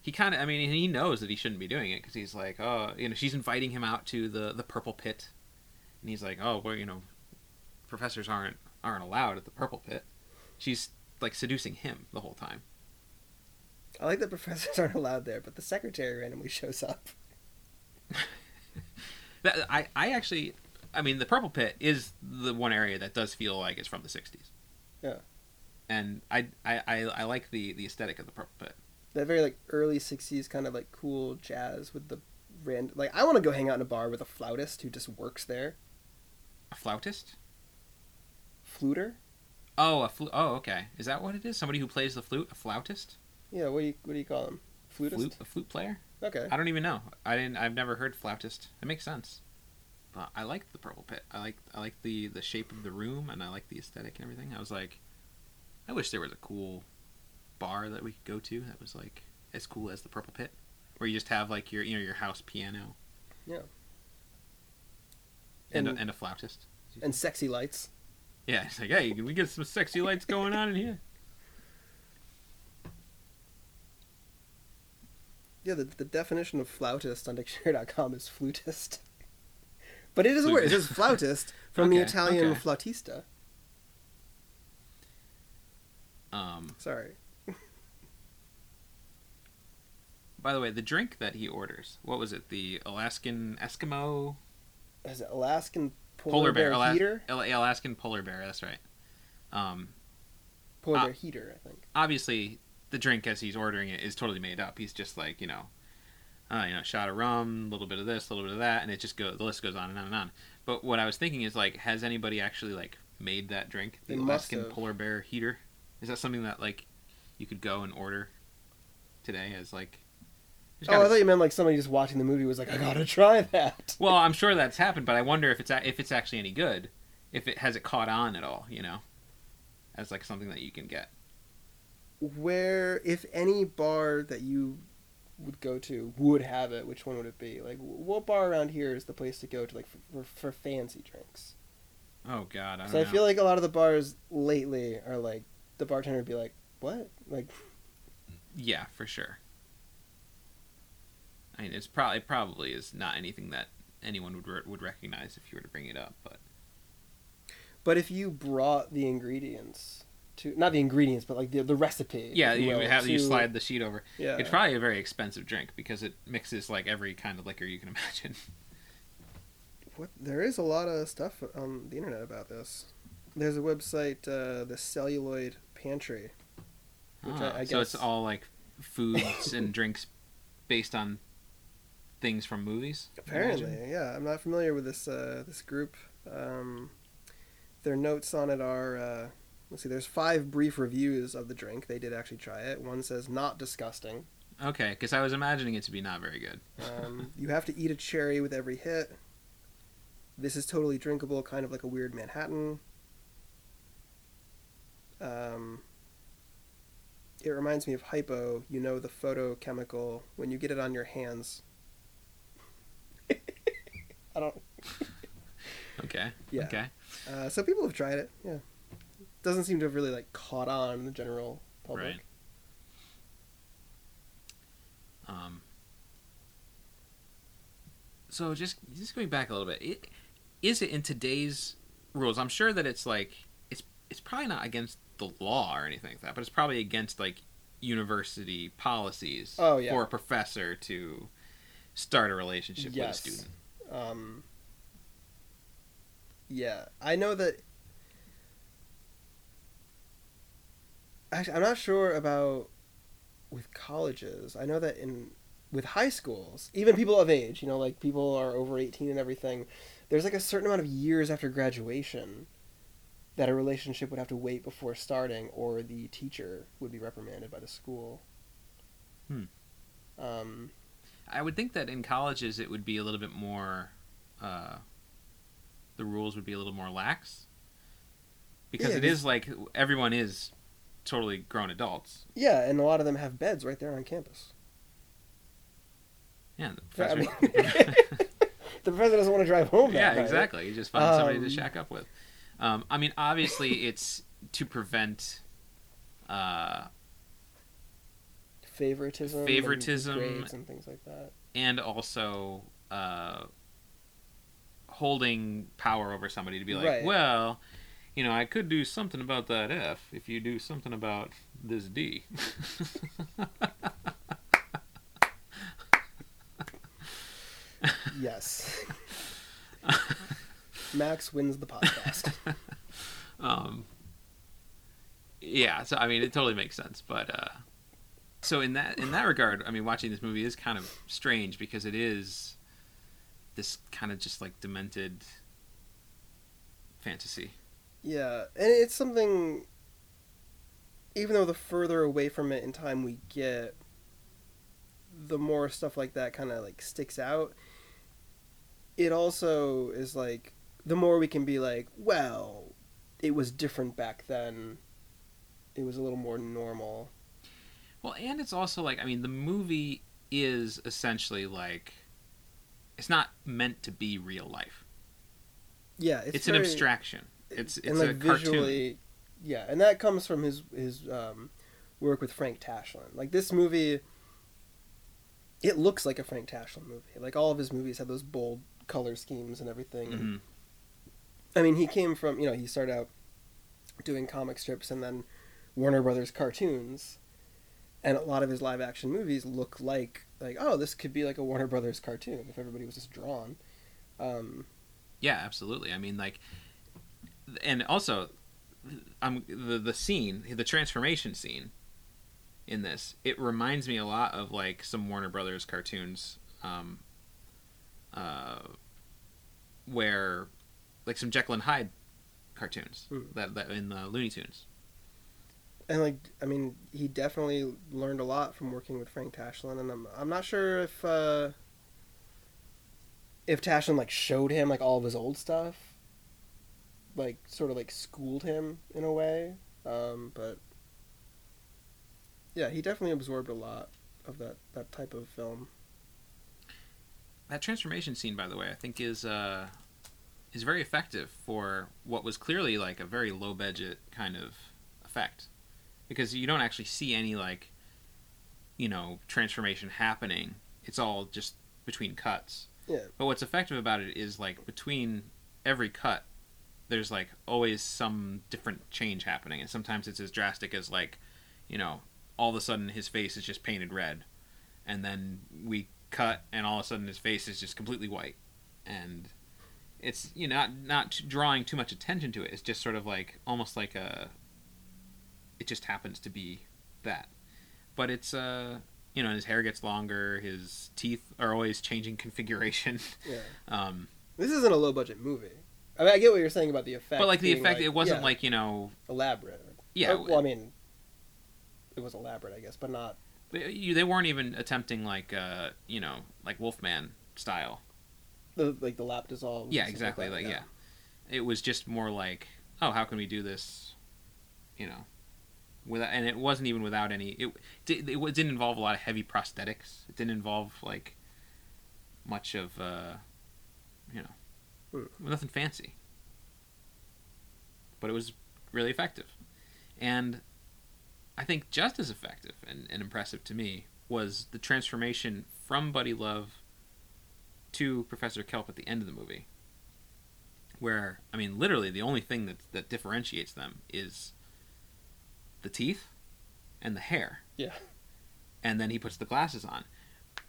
he kind of, I mean, he knows that he shouldn't be doing it because he's like, oh, you know, she's inviting him out to the the purple pit, and he's like, oh, well, you know, professors aren't aren't allowed at the purple pit. She's like seducing him the whole time. I like that professors aren't allowed there, but the secretary randomly shows up. That, I, I actually, I mean, the Purple Pit is the one area that does feel like it's from the '60s. Yeah. And I, I, I, I like the the aesthetic of the Purple Pit. That very like early '60s kind of like cool jazz with the random. Like I want to go hang out in a bar with a flautist who just works there. A flautist? Fluter. Oh, a flute. Oh, okay. Is that what it is? Somebody who plays the flute? A flautist? Yeah. What do you what do you call him? Flutist. Flute? A flute player? Okay. I don't even know. I didn't. I've never heard flautist. It makes sense. But I like the Purple Pit. I like I like the the shape of the room, and I like the aesthetic and everything. I was like, I wish there was a cool bar that we could go to that was like as cool as the Purple Pit, where you just have like your you know your house piano. Yeah. and, And- a, and a flautist. and sexy lights. Yeah, it's like, hey, can we get some sexy lights going on in here? Yeah, the, the definition of flautist on dictionary.com is flutist. but it is a word. It is flautist from the Italian okay. flautista. Um, Sorry. by the way, the drink that he orders, what was it? The Alaskan Eskimo Is it Alaskan polar, polar, bear, bear, heater? Al- Alaskan polar bear. That's right. Um, Polar Ah. bear heater, I think. obviously, the drink as he's ordering it is totally made up. He's just like you know, uh, you know, shot of rum, a little bit of this, a little bit of that, and it just go. The list goes on and on and on. But what I was thinking is like, has anybody actually like made that drink? The Alaskan have. polar bear heater. Is that something that like you could go and order today as like? Oh, gotta- I thought you meant like somebody just watching the movie was like, I gotta try that. Well, I'm sure that's happened, but I wonder if it's a- if it's actually any good. If it has it caught on at all, you know, as like something that you can get. Where, if any bar that you would go to would have it, which one would it be? Like, what bar around here is the place to go to, like, for, for fancy drinks? Oh God, I don't So I know. feel like a lot of the bars lately are like, the bartender would be like, what? Like, yeah, for sure. I mean, it's probably probably is not anything that anyone would re- would recognize if you were to bring it up, but but if you brought the ingredients to, not the ingredients, but like the, the recipe. yeah, if you will, have you slide the sheet over. Yeah. It's probably a very expensive drink because it mixes like every kind of liquor you can imagine. What there is a lot of stuff on the internet about this. There's a website, uh, the Celluloid Pantry. Which I- Ah, I so it's all like foods and drinks based on things from movies. Apparently, yeah. I'm not familiar with this uh, this group. Um, their notes on it are uh, let's see. There's five brief reviews of the drink. They did actually try it. One says not disgusting. Okay, because I was imagining it to be not very good. Um, you have to eat a cherry with every hit. This is totally drinkable, kind of like a weird Manhattan. Um, it reminds me of hypo. You know the photochemical when you get it on your hands. I don't. Okay. Yeah. Okay. Uh, so people have tried it. Yeah, doesn't seem to have really like caught on in the general public. Right. Um, so just just going back a little bit, it, is it in today's rules? I'm sure that it's like it's it's probably not against the law or anything like that, but it's probably against like university policies Oh, yeah. for a professor to start a relationship Yes. with a student. Um, yeah, I know that. Actually, I'm not sure about with colleges. I know that in with high schools, even people of age, you know, like people are over 18 and everything, there's like a certain amount of years after graduation that a relationship would have to wait before starting, or the teacher would be reprimanded by the school. Hmm. Um, I would think that in colleges it would be a little bit more. Uh, the rules would be a little more lax because Yeah, it is like everyone is totally grown adults. yeah, and a lot of them have beds right there on campus. Yeah, the Yeah, I mean- the professor doesn't want to drive home. Yeah, night. exactly. You just find somebody to Um, shack up with. Um, I mean, obviously, it's to prevent. Uh, Favoritism, and Favoritism. grades and things like that. and also uh, holding power over somebody to be like, Right. well, you know, I could do something about that F if you do something about this D. Yes. Max wins the podcast. um, yeah, so I mean, it totally makes sense, but uh, so in that in that regard, I mean, watching this movie is kind of strange because it is this kind of just like demented fantasy. Yeah, and it's something. Even though the further away from it in time we get, the more stuff like that kind of like sticks out. It also is like the more we can be like, well, it was different back then. It was a little more normal. Well, and it's also like I mean, the movie is essentially like it's not meant to be real life. Yeah, it's, It's, an abstraction. It's it's and like a cartoon. visually, yeah, and that comes from his his um, work with Frank Tashlin. Like this movie, it looks like a Frank Tashlin movie. Like all of his movies have those bold color schemes and everything. Mhm. I mean, he came from you know he started out doing comic strips and then Warner Brothers cartoons, and a lot of his live action movies look like like oh this could be like a Warner Brothers cartoon if everybody was just drawn. Um, Yeah, absolutely. I mean, like, and also, um, the the scene, the transformation scene in this, it reminds me a lot of like some Warner Brothers cartoons, um, uh, where, like some Jekyll and Hyde cartoons Hmm. that that in the Looney Tunes. and like I mean, he definitely learned a lot from working with Frank Tashlin, and I'm I'm not sure if uh, if Tashlin like showed him like all of his old stuff, like sort of like schooled him in a way, um, but yeah, he definitely absorbed a lot of that that type of film. That transformation scene, by the way, I think is uh, is very effective for what was clearly like a very low budget kind of effect, because you don't actually see any like, you know, transformation happening. It's all just between cuts. Yeah. But what's effective about it is like between every cut, there's like always some different change happening, and sometimes it's as drastic as like, you know, all of a sudden his face is just painted red, and then we cut, and all of a sudden his face is just completely white, and it's you know not not drawing too much attention to it. It's just sort of like almost like a. It just happens to be that, but it's uh you know his hair gets longer, his teeth are always changing configuration. Yeah, Um, this isn't a low budget movie. I mean, I get what you're saying about the effect, but like the effect, it wasn't yeah, like you know elaborate. yeah. Uh, well, I mean, it was elaborate, I guess, but not. you, they weren't even attempting like uh you know like Wolfman style. The, like the lap dissolves. Yeah, exactly. that, Like yeah. it was just more like oh how can we do this, you know, without and it wasn't even without any it it, it didn't involve a lot of heavy prosthetics. It didn't involve like much of uh you know. Nothing fancy, but it was really effective, and I think just as effective and, and impressive to me was the transformation from Buddy Love to Professor Kelp at the end of the movie. Where I mean, literally, the only thing that that differentiates them is the teeth and the hair. Yeah. And then he puts the glasses on,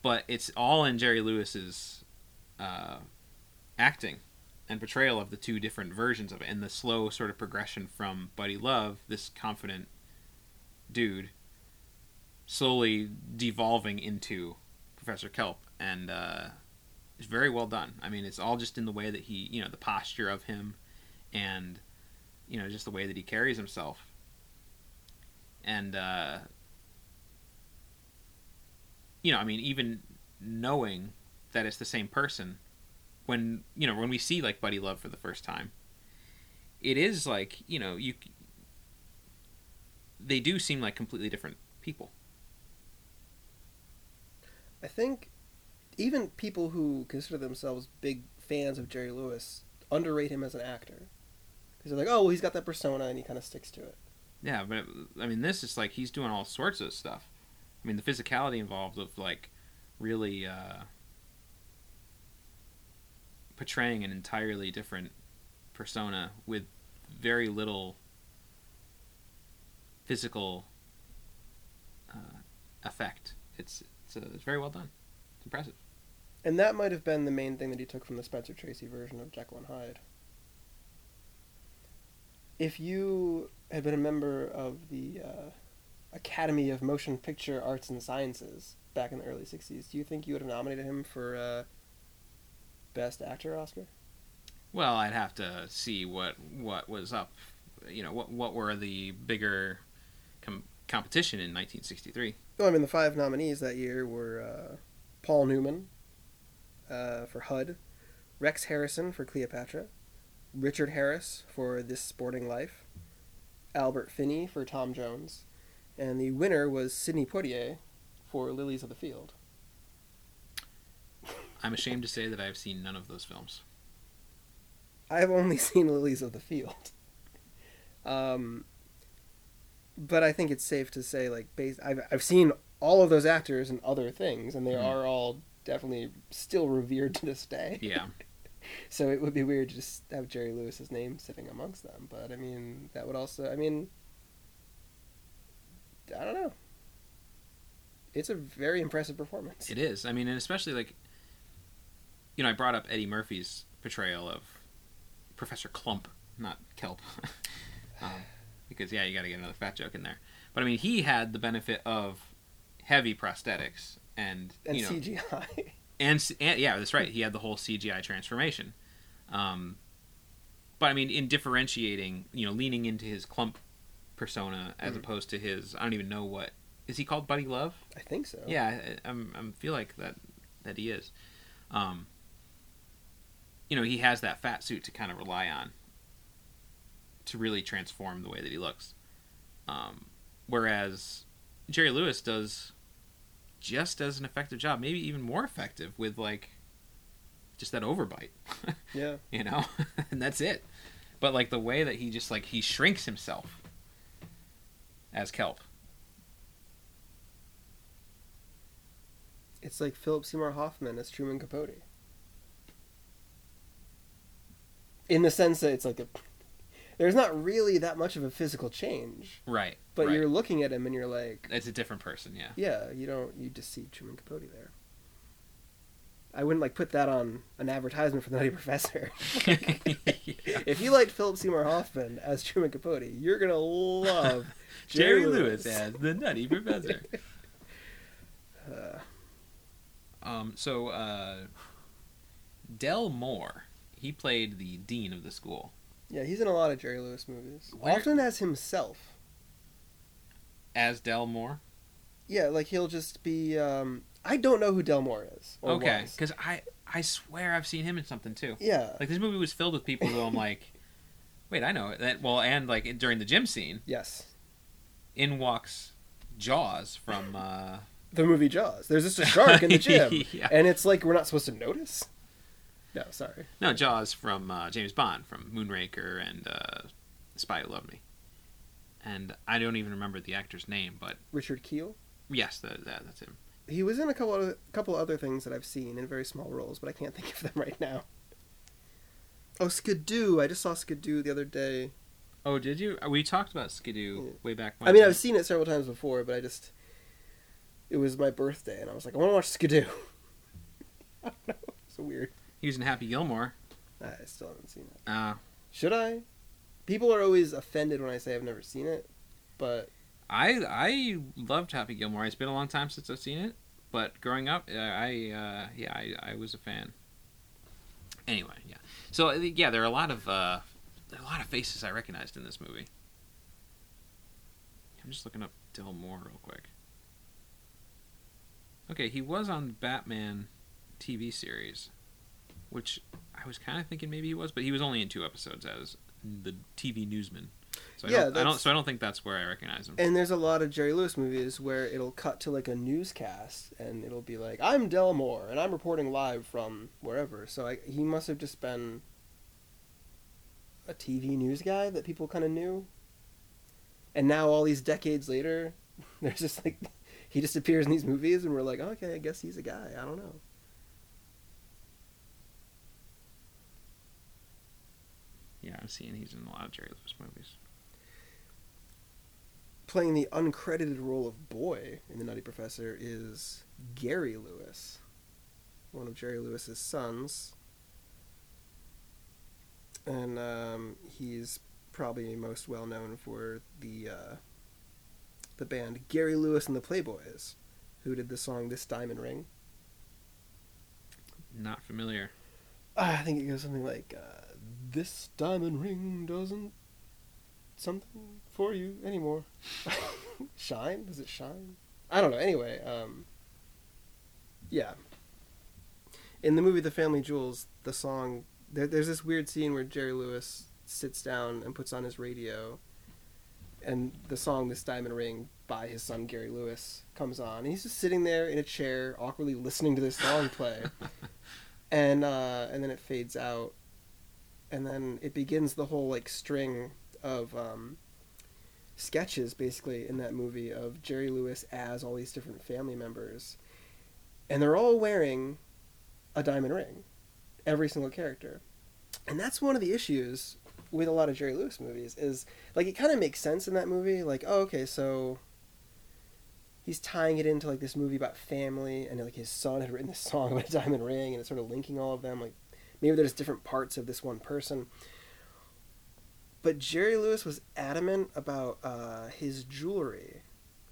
but it's all in Jerry Lewis's uh, acting and portrayal of the two different versions of it, and the slow sort of progression from Buddy Love, this confident dude, slowly devolving into Professor Kelp, and uh, it's very well done. I mean, it's all just in the way that he, you know, the posture of him, and you know, just the way that he carries himself, and uh, you know, I mean, even knowing that it's the same person, when you know, when we see like Buddy Love for the first time, it is like you know, you they do seem like completely different people. I think even people who consider themselves big fans of Jerry Lewis underrate him as an actor because they're like, oh, well, he's got that persona and he kind of sticks to it. Yeah, but I mean, this is like he's doing all sorts of stuff. I mean, the physicality involved of like really uh, portraying an entirely different persona with very little physical uh, effect. It's it's, uh, it's very well done. It's impressive. And that might have been the main thing that he took from the Spencer Tracy version of Jekyll and Hyde. If you had been a member of the uh, Academy of Motion Picture Arts and Sciences back in the early 60s, do you think you would have nominated him for uh, Best Actor Oscar? Well, I'd have to see what what was up. You know, what what were the bigger com- competition in 1963? Well, I mean, the five nominees that year were uh, Paul Newman uh, for HUD, Rex Harrison for Cleopatra, Richard Harris for This Sporting Life, Albert Finney for Tom Jones, and the winner was Sidney Poitier for Lilies of the Field. I'm ashamed to say that I've seen none of those films. I've only seen Lilies of the Field. Um, but I think it's safe to say, like, base, I've I've seen all of those actors and other things, and they Mhm. are all definitely still revered to this day. Yeah. So it would be weird to just have Jerry Lewis's name sitting amongst them. But I mean, that would also, I mean, I don't know. It's a very impressive performance. It is. I mean, and especially like, you know, I brought up Eddie Murphy's portrayal of Professor Klump, not Kelp, um, because yeah, you got to get another fat joke in there. But I mean, he had the benefit of heavy prosthetics and, and you know CGI. and, and yeah, that's right. He had the whole CGI transformation. Um, but I mean, in differentiating, you know, leaning into his Klump persona as Mhm. opposed to his, I don't even know what is he called, Buddy Love. I think so. Yeah, I, I'm, I'm feel like that that he is. Um, you know, he has that fat suit to kind of rely on to really transform the way that he looks. Um, whereas Jerry Lewis does just as an effective job, maybe even more effective with like just that overbite, Yeah. you know, and that's it. But like the way that he just like he shrinks himself as Kelp. It's like Philip Seymour Hoffman as Truman Capote. In the sense that it's like a. There's not really that much of a physical change, Right. but right. you're looking at him and you're like, it's a different person, yeah. yeah, you don't. You just see Truman Capote there. I wouldn't like put that on an advertisement for the Nutty Professor. If you liked Philip Seymour Hoffman as Truman Capote, you're gonna love Jerry Jerry Lewis Lewis. as the Nutty Professor. Uh, um, so uh, Del Moore, he played the dean of the school yeah, he's in a lot of Jerry Lewis movies. Where- Often as himself. as Del Moore. Yeah, like he'll just be. Um, I don't know who Del Delmore is. Okay, because I I swear I've seen him in something too. Yeah. Like this movie was filled with people who I'm like, wait, I know that. Well, and like during the gym scene, yes. in walks Jaws from. Uh, The movie Jaws. There's just a shark in the gym, Yeah. and it's like we're not supposed to notice. No, sorry. no, Jaws from uh, James Bond from Moonraker and uh, Spy Who Loved Me. And I don't even remember the actor's name, but Richard Kiel. yes, that, that that's him. He was in a couple of couple other things that I've seen in very small roles, but I can't think of them right now. Oh, Skidoo! I just saw Skidoo the other day. Oh, did you? We talked about Skidoo Yeah. way back when. I mean, I've seen it several times before, but I just it was my birthday, and I was like, I want to watch Skidoo. I don't know. It's so weird. He was in Happy Gilmore. I still haven't seen it. Uh, Should I? People are always offended when I say I've never seen it, but I I loved Happy Gilmore. It's been a long time since I've seen it, but growing up, uh, I uh, yeah I, I was a fan. Anyway, yeah. So uh, yeah, there are a lot of uh, a lot of faces I recognized in this movie. I'm just looking up Del Moore real quick. Okay, he was on the Batman TV series, which I was kind of thinking maybe he was, but he was only in two episodes as the TV newsman. So I Yeah, don't, I don't. So I don't think that's where I recognize him. and there's a lot of Jerry Lewis movies where it'll cut to like a newscast, and it'll be like, "I'm Del Moore, and I'm reporting live from wherever." So I, he must have just been a TV news guy that people kind of knew. And now, all these decades later, there's just like he just appears in these movies, and we're like, "Okay, I guess he's a guy." I don't know. Yeah, I'm seeing he's in a lot of Jerry Lewis movies. playing the uncredited role of Boy in The Nutty Professor is Gary Lewis, one of Jerry Lewis's sons. And um, he's probably most well known for the uh, the band Gary Lewis and the Playboys, who did the song "This Diamond Ring." Not familiar. I think it goes something like, uh, "This diamond ring doesn't something for you anymore." shine? Does it shine? I don't know. Anyway, um, yeah. In the movie The Family Jewels, the song there, there's this weird scene where Jerry Lewis sits down and puts on his radio, and the song "This Diamond Ring" by his son Gary Lewis comes on, and he's just sitting there in a chair, awkwardly listening to this song play and uh, and then it fades out, and then it begins the whole like string of um, sketches basically in that movie of Jerry Lewis as all these different family members, and they're all wearing a diamond ring, every single character, and that's one of the issues with a lot of Jerry Lewis movies is like it kind of makes sense in that movie like oh okay so he's tying it into like this movie about family and like his son had written this song about a diamond ring and it's sort of linking all of them like maybe there's different parts of this one person. But jerry lewis was adamant about uh, his jewelry.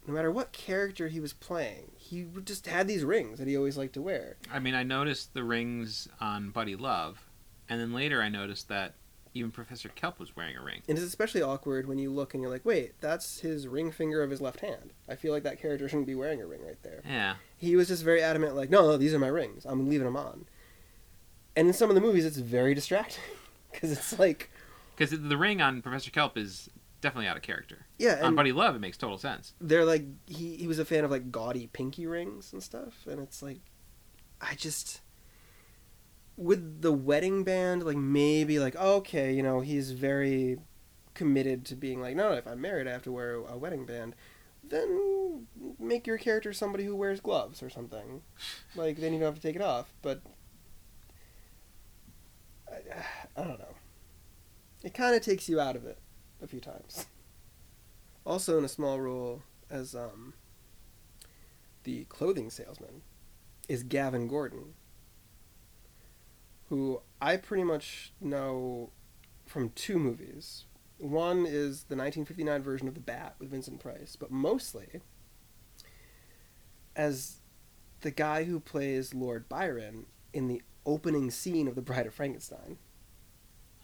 No matter what character he was playing he just had these rings that he always liked to wear. I mean, I noticed the rings on Buddy Love, and then later I noticed that even Professor Kelp was wearing a ring. and it's especially awkward when you look and you're like wait that's his ring finger of his left hand. I feel like that character shouldn't be wearing a ring right there. Yeah. he was just very adamant like no no these are my rings. I'm leaving them on and in some of the movies it's very distracting because it's like Because the ring on Professor Kelp is definitely out of character. yeah on Buddy Love, it makes total sense. they're like he, he was a fan of like gaudy pinky rings and stuff and it's like i just with the wedding band like maybe like okay you know he's very committed to being like no if i'm married i have to wear a wedding band then make your character somebody who wears gloves or something like then you don't have to take it off but i, I don't know it kind of takes you out of it a few times also in a small role as um, the clothing salesman is Gavin Gordon, who I pretty much know from two movies. One is the 1959 version of The Bat with Vincent Price, but mostly as the guy who plays Lord Byron in the opening scene of The Bride of Frankenstein.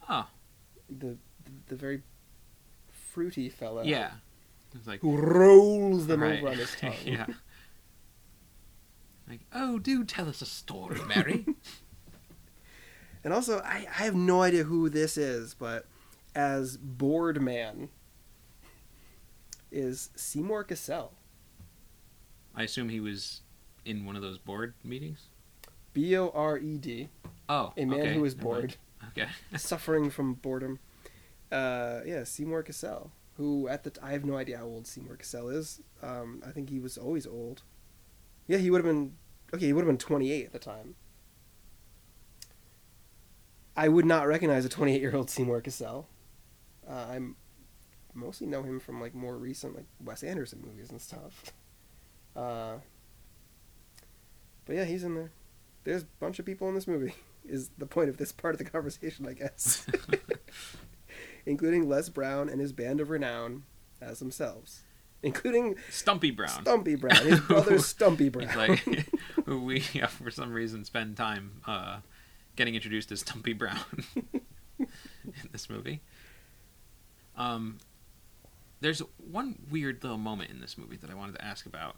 Oh, The the, the very fruity fellow yeah. Like who rolls them right. over on his tongue. yeah. Like, oh, do tell us a story, Mary. And also, I, I have no idea who this is, but as Board Man is Seymour Cassel. I assume he was in one of those board meetings. B O R E D. Oh, A man okay, who is never bored, Okay. suffering from boredom. Uh, yeah, Seymour Cassel. Who at the t- I have no idea how old Seymour Cassel is. Um, I think he was always old. Yeah, he would have been okay. He would have been 28 at the time. I would not recognize a 28 year old Seymour Cassel. Uh, I'm mostly know him from like more recent like Wes Anderson movies and stuff. Uh, but yeah, he's in there. There's a bunch of people in this movie. Is the point of this part of the conversation, I guess, including Les Brown and his band of renown as themselves, including Stumpy Brown. Stumpy Brown, his brother Stumpy Brown. Like, who we uh, for some reason spend time uh, getting introduced as Stumpy Brown in this movie. Um, there's one weird little moment in this movie that I wanted to ask about.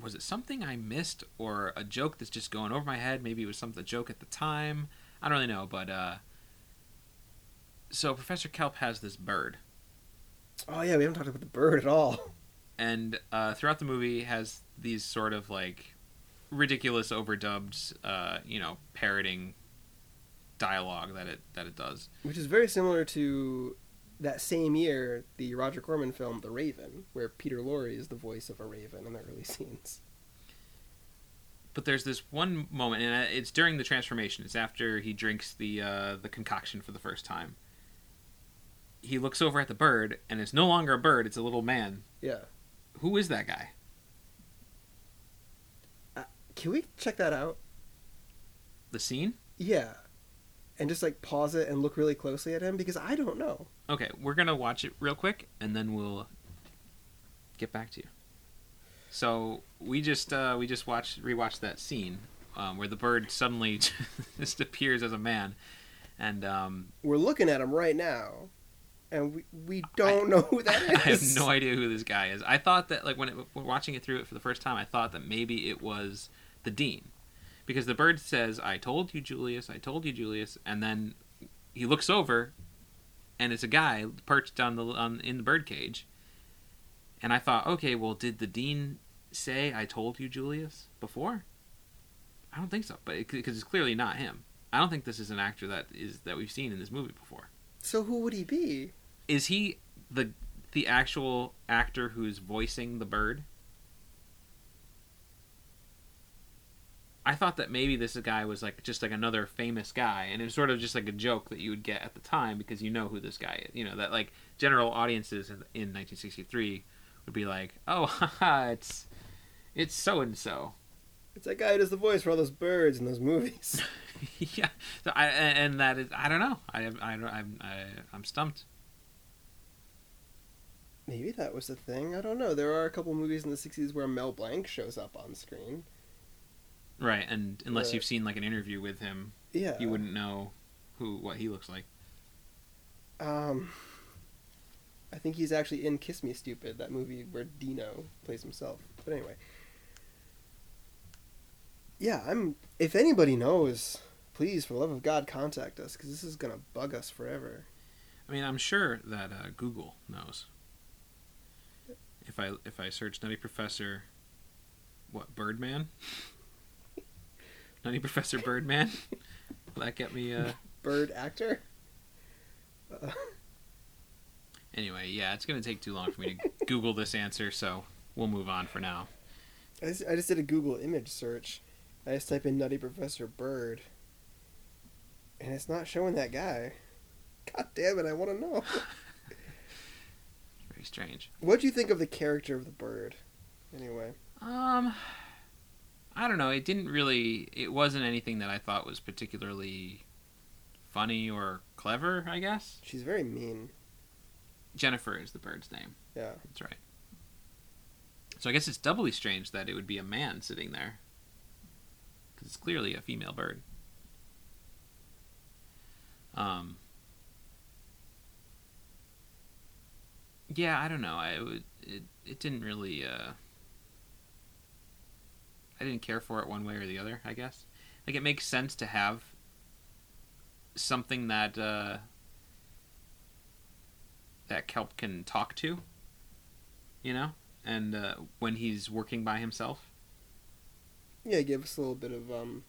Was it something I missed, or a joke that's just going over my head? Maybe it was some a joke at the time. I don't really know, but uh, so Professor Kelp has this bird, oh yeah, we haven't talked about the bird at all. and uh, throughout the movie has these sort of like ridiculous overdubbed uh, you know parroting dialogue that it that it does Which is very similar to that same year, the Roger Corman film The Raven, where Peter Lorre is the voice of a raven in the early scenes. but there's this one moment and uh, it's during the transformation it's after he drinks the uh, the concoction for the first time he looks over at the bird and it's no longer a bird it's a little man Yeah. who is that guy Can we check that out? the scene Yeah. And just like pause it and look really closely at him because I don't know. Okay we're gonna watch it real quick and then we'll get back to you so we just uh, we just watched rewatched that scene um, where the bird suddenly just appears as a man and um, We're looking at him right now, and we we don't know who that is. I have no idea who this guy is. I thought that like when, it, when watching it through it for the first time, I thought that maybe it was the dean, because the bird says, "I told you, Julius. I told you, Julius," and then he looks over, and it's a guy perched on the on in the bird cage. And I thought, okay, well, did the dean say, "I told you, Julius" before? I don't think so, but because it's clearly not him. I don't think this is an actor that is that we've seen in this movie before. So who would he be? Is he the the actual actor who's voicing the bird? I thought that maybe this guy was like just like another famous guy, and it was sort of just like a joke that you would get at the time because you know who this guy is. You know that like general audiences in, in 1963 would be like, "Oh, haha, it's it's so and so." It's that guy who does the voice for all those birds in those movies. yeah, so I and that is I don't know. I I I'm I, I'm stumped. Maybe that was the thing. I don't know. There are a couple movies in the '60s where Mel Blanc shows up on screen. Right, and unless Uh, you've seen like an interview with him, Yeah. you wouldn't know who what he looks like. Um, I think he's actually in Kiss Me Stupid, that movie where Dino plays himself. But anyway. Yeah, I'm. If anybody knows, please, for the love of God, contact us because this is gonna bug us forever. I mean, I'm sure that uh, Google knows. If I if I search Nutty Professor, what Birdman? Nutty Professor Birdman. Will that get me? Uh... Bird actor. Uh, Anyway, yeah, it's gonna take too long for me to Google this answer, so we'll move on for now. I just, I just did a Google image search. I just type in Nutty Professor Bird, and it's not showing that guy. God damn it! I want to know. Very strange. what do you think of the character of the bird? Anyway. Um, I don't know. It didn't really. It wasn't anything that I thought was particularly funny or clever. I guess She's very mean. Jennifer is the bird's name. Yeah. That's right. So I guess it's doubly strange that it would be a man sitting there, because it's clearly a female bird. Um. Yeah, I don't know. I it, would- it it didn't really. Uh, I didn't care for it one way or the other. I guess like it makes sense to have something that uh, that kelp can talk to. You know, and uh, when he's working by himself, Yeah, give us a little bit of um.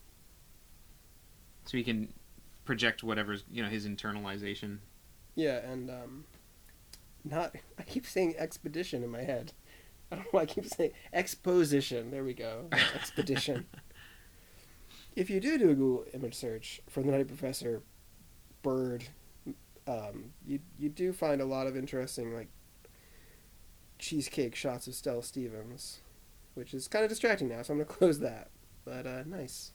so he can project whatever's you know his internalization. Yeah, and um. Not. I keep saying expedition in my head. I don't know why I keep saying exposition. There we go. Expedition. if you do do a Google image search for the Nutty Professor bird, um, you you do find a lot of interesting like cheesecake shots of Stella Stevens, which is kind of distracting now. So I'm gonna close that. But uh, nice.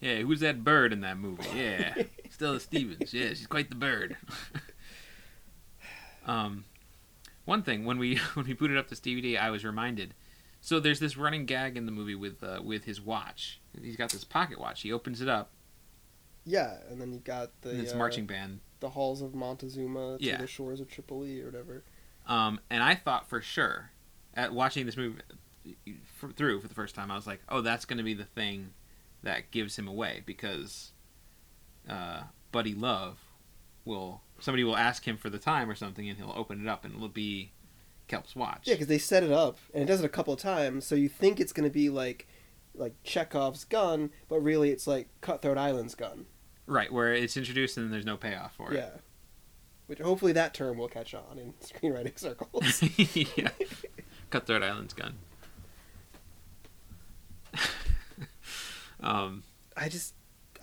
Yeah, who's that bird in that movie? Yeah, Stella Stevens. Yeah, she's quite the bird. um, one thing when we when we booted up this DVD, I was reminded. So there's this running gag in the movie with uh, with his watch. He's got this pocket watch. He opens it up, Yeah, and then you got the and it's uh, marching band. the halls of Montezuma to Yeah. the shores of Tripoli or whatever. Um, and I thought for sure, at watching this movie for, through for the first time, I was like, oh, that's going to be the thing that gives him away because uh, Buddy Love will somebody will ask him for the time or something, and he'll open it up, and it'll be Kelp's watch. Yeah, because they set it up and it does it a couple of times, so you think it's going to be like like Chekhov's gun, but really it's like Cutthroat Island's gun. Right, where it's introduced and then there's no payoff for it. Yeah. Which hopefully that term will catch on in screenwriting circles. yeah, Cutthroat Island's gun. um, I just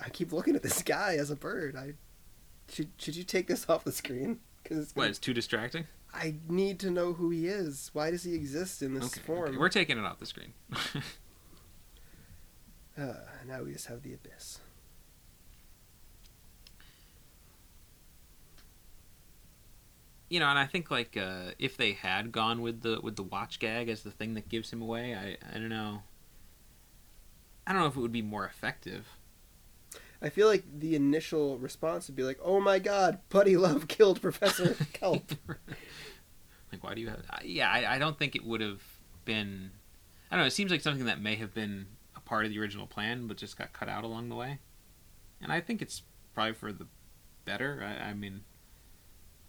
I keep looking at this guy as a bird. I should should you take this off the screen? Because it's gonna, It's too distracting. I need to know who he is. Why does he exist in this Okay, form? okay, we're taking it off the screen. Uh, now we just have the abyss. you know, and I think like uh, if they had gone with the with the watch gag as the thing that gives him away, I I don't know. I don't know if it would be more effective. I feel like the initial response would be like, "Oh my God, Buddy Love killed Professor Kelp." like, why do you have? Yeah, I, I don't think it would have been. I don't know. It seems like something that may have been a part of the original plan, but just got cut out along the way. And I think it's probably for the better. I, I mean,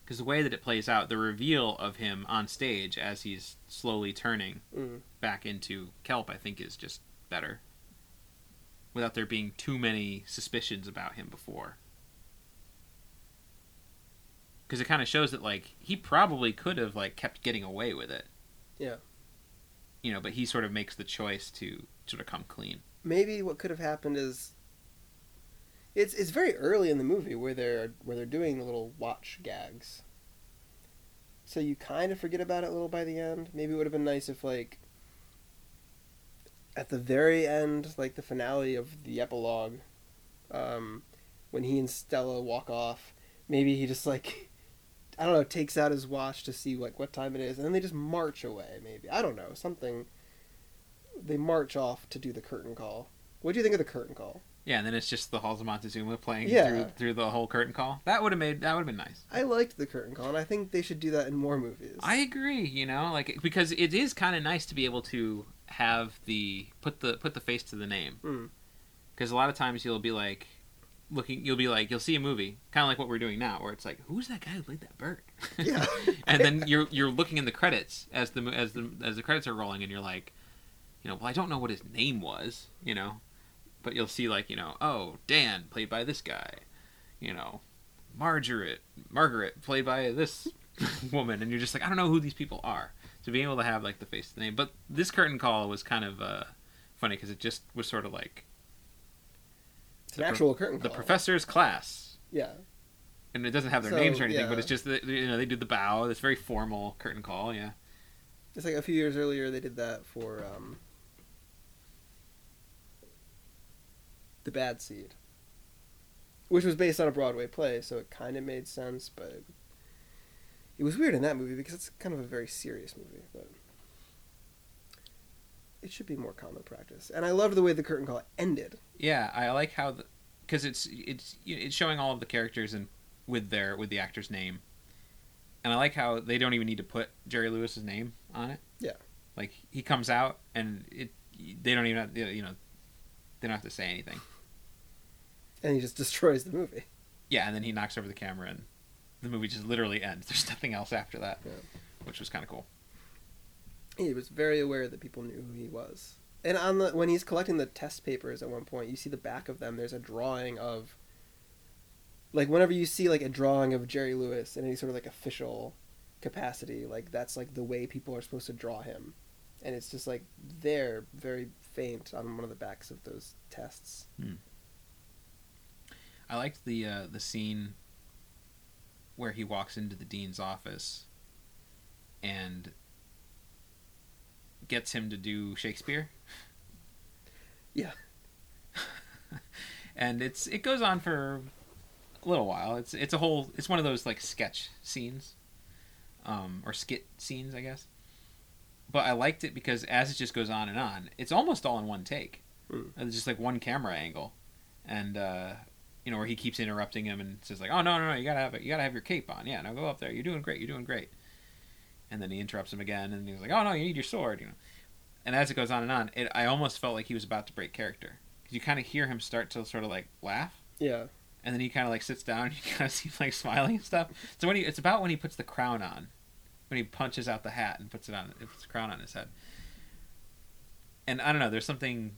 because the way that it plays out, the reveal of him on stage as he's slowly turning Mm. back into kelp, I think is just better. Without there being too many suspicions about him before. Because it kind of shows that like he probably could have like kept getting away with it. Yeah. You know, but he sort of makes the choice to sort of come clean. maybe what could have happened is it's it's very early in the movie where they're where they're doing the little watch gags. So you kind of forget about it a little by the end. Maybe it would have been nice if like at the very end, like the finale of the epilogue, um, when he and Stella walk off, maybe he just like I don't know, takes out his watch to see like what time it is, and then they just march away. Maybe I don't know something. They march off to do the curtain call. What do you think of the curtain call? Yeah, and then it's just the Halls of Montezuma playing Yeah. through through the whole curtain call. That would have made that would have been nice. I liked the curtain call, and I think they should do that in more movies. I agree. You know, like because it is kind of nice to be able to have the put the put the face to the name. Mm. Because a lot of times you'll be like looking, you'll be like you'll see a movie, kind of like what we're doing now, where it's like, who's that guy who played that bird? Yeah. and then you're you're looking in the credits as the as the as the credits are rolling, and you're like, you know, well, I don't know what his name was, you know, but you'll see like you know, oh, Dan played by this guy, you know, Margaret Margaret played by this woman, and you're just like, I don't know who these people are. So being able to have like the face of the name, but this curtain call was kind of uh, funny because it just was sort of like it's an the pro- actual curtain the professor's class, Yeah. and it doesn't have their So, names or anything, yeah. but it's just that you know they do the bow. This very formal curtain call, yeah. It's like a few years earlier they did that for um, the Bad Seed, which was based on a Broadway play, so it kind of made sense, but it was weird in that movie because it's kind of a very serious movie, but it should be more common practice. And I loved the way the curtain call ended. Yeah, I like how because it's it's you know, it's showing all of the characters and with their with the actor's name, and I like how they don't even need to put Jerry Lewis's name on it. Yeah. like he comes out and it they don't even have, you know they don't have to say anything. And he just destroys the movie. Yeah, and then he knocks over the camera and the movie just literally ends. There's nothing else after that, Yeah. which was kind of cool. He was very aware that people knew who he was. And on the when he's collecting the test papers at one point, you see the back of them. There's a drawing of, like, whenever you see like a drawing of Jerry Lewis in any sort of like official capacity, like that's like the way people are supposed to draw him, and it's just like there, very faint on one of the backs of those tests. Hmm. I liked the uh, the scene where he walks into the dean's office and gets him to do Shakespeare. Yeah. and it's it goes on for a little while. It's it's a whole it's one of those like sketch scenes, um, or skit scenes, I guess. But I liked it because as it just goes on and on, it's almost all in one take. Hmm. It's just like one camera angle, and uh, you know where he keeps interrupting him and says like, "Oh no no no, you gotta have it, you gotta have your cape on. Yeah, now go up there. You're doing great. You're doing great." And then he interrupts him again, and he's like, "Oh no, you need your sword." You know, and as it goes on and on, it I almost felt like he was about to break character because you kind of hear him start to sort of like laugh, Yeah. and then he kind of like sits down, and you kind of see him like smiling and stuff. So when he, it's about when he puts the crown on, when he punches out the hat and puts it on, it puts the crown on his head. And I don't know, there's something.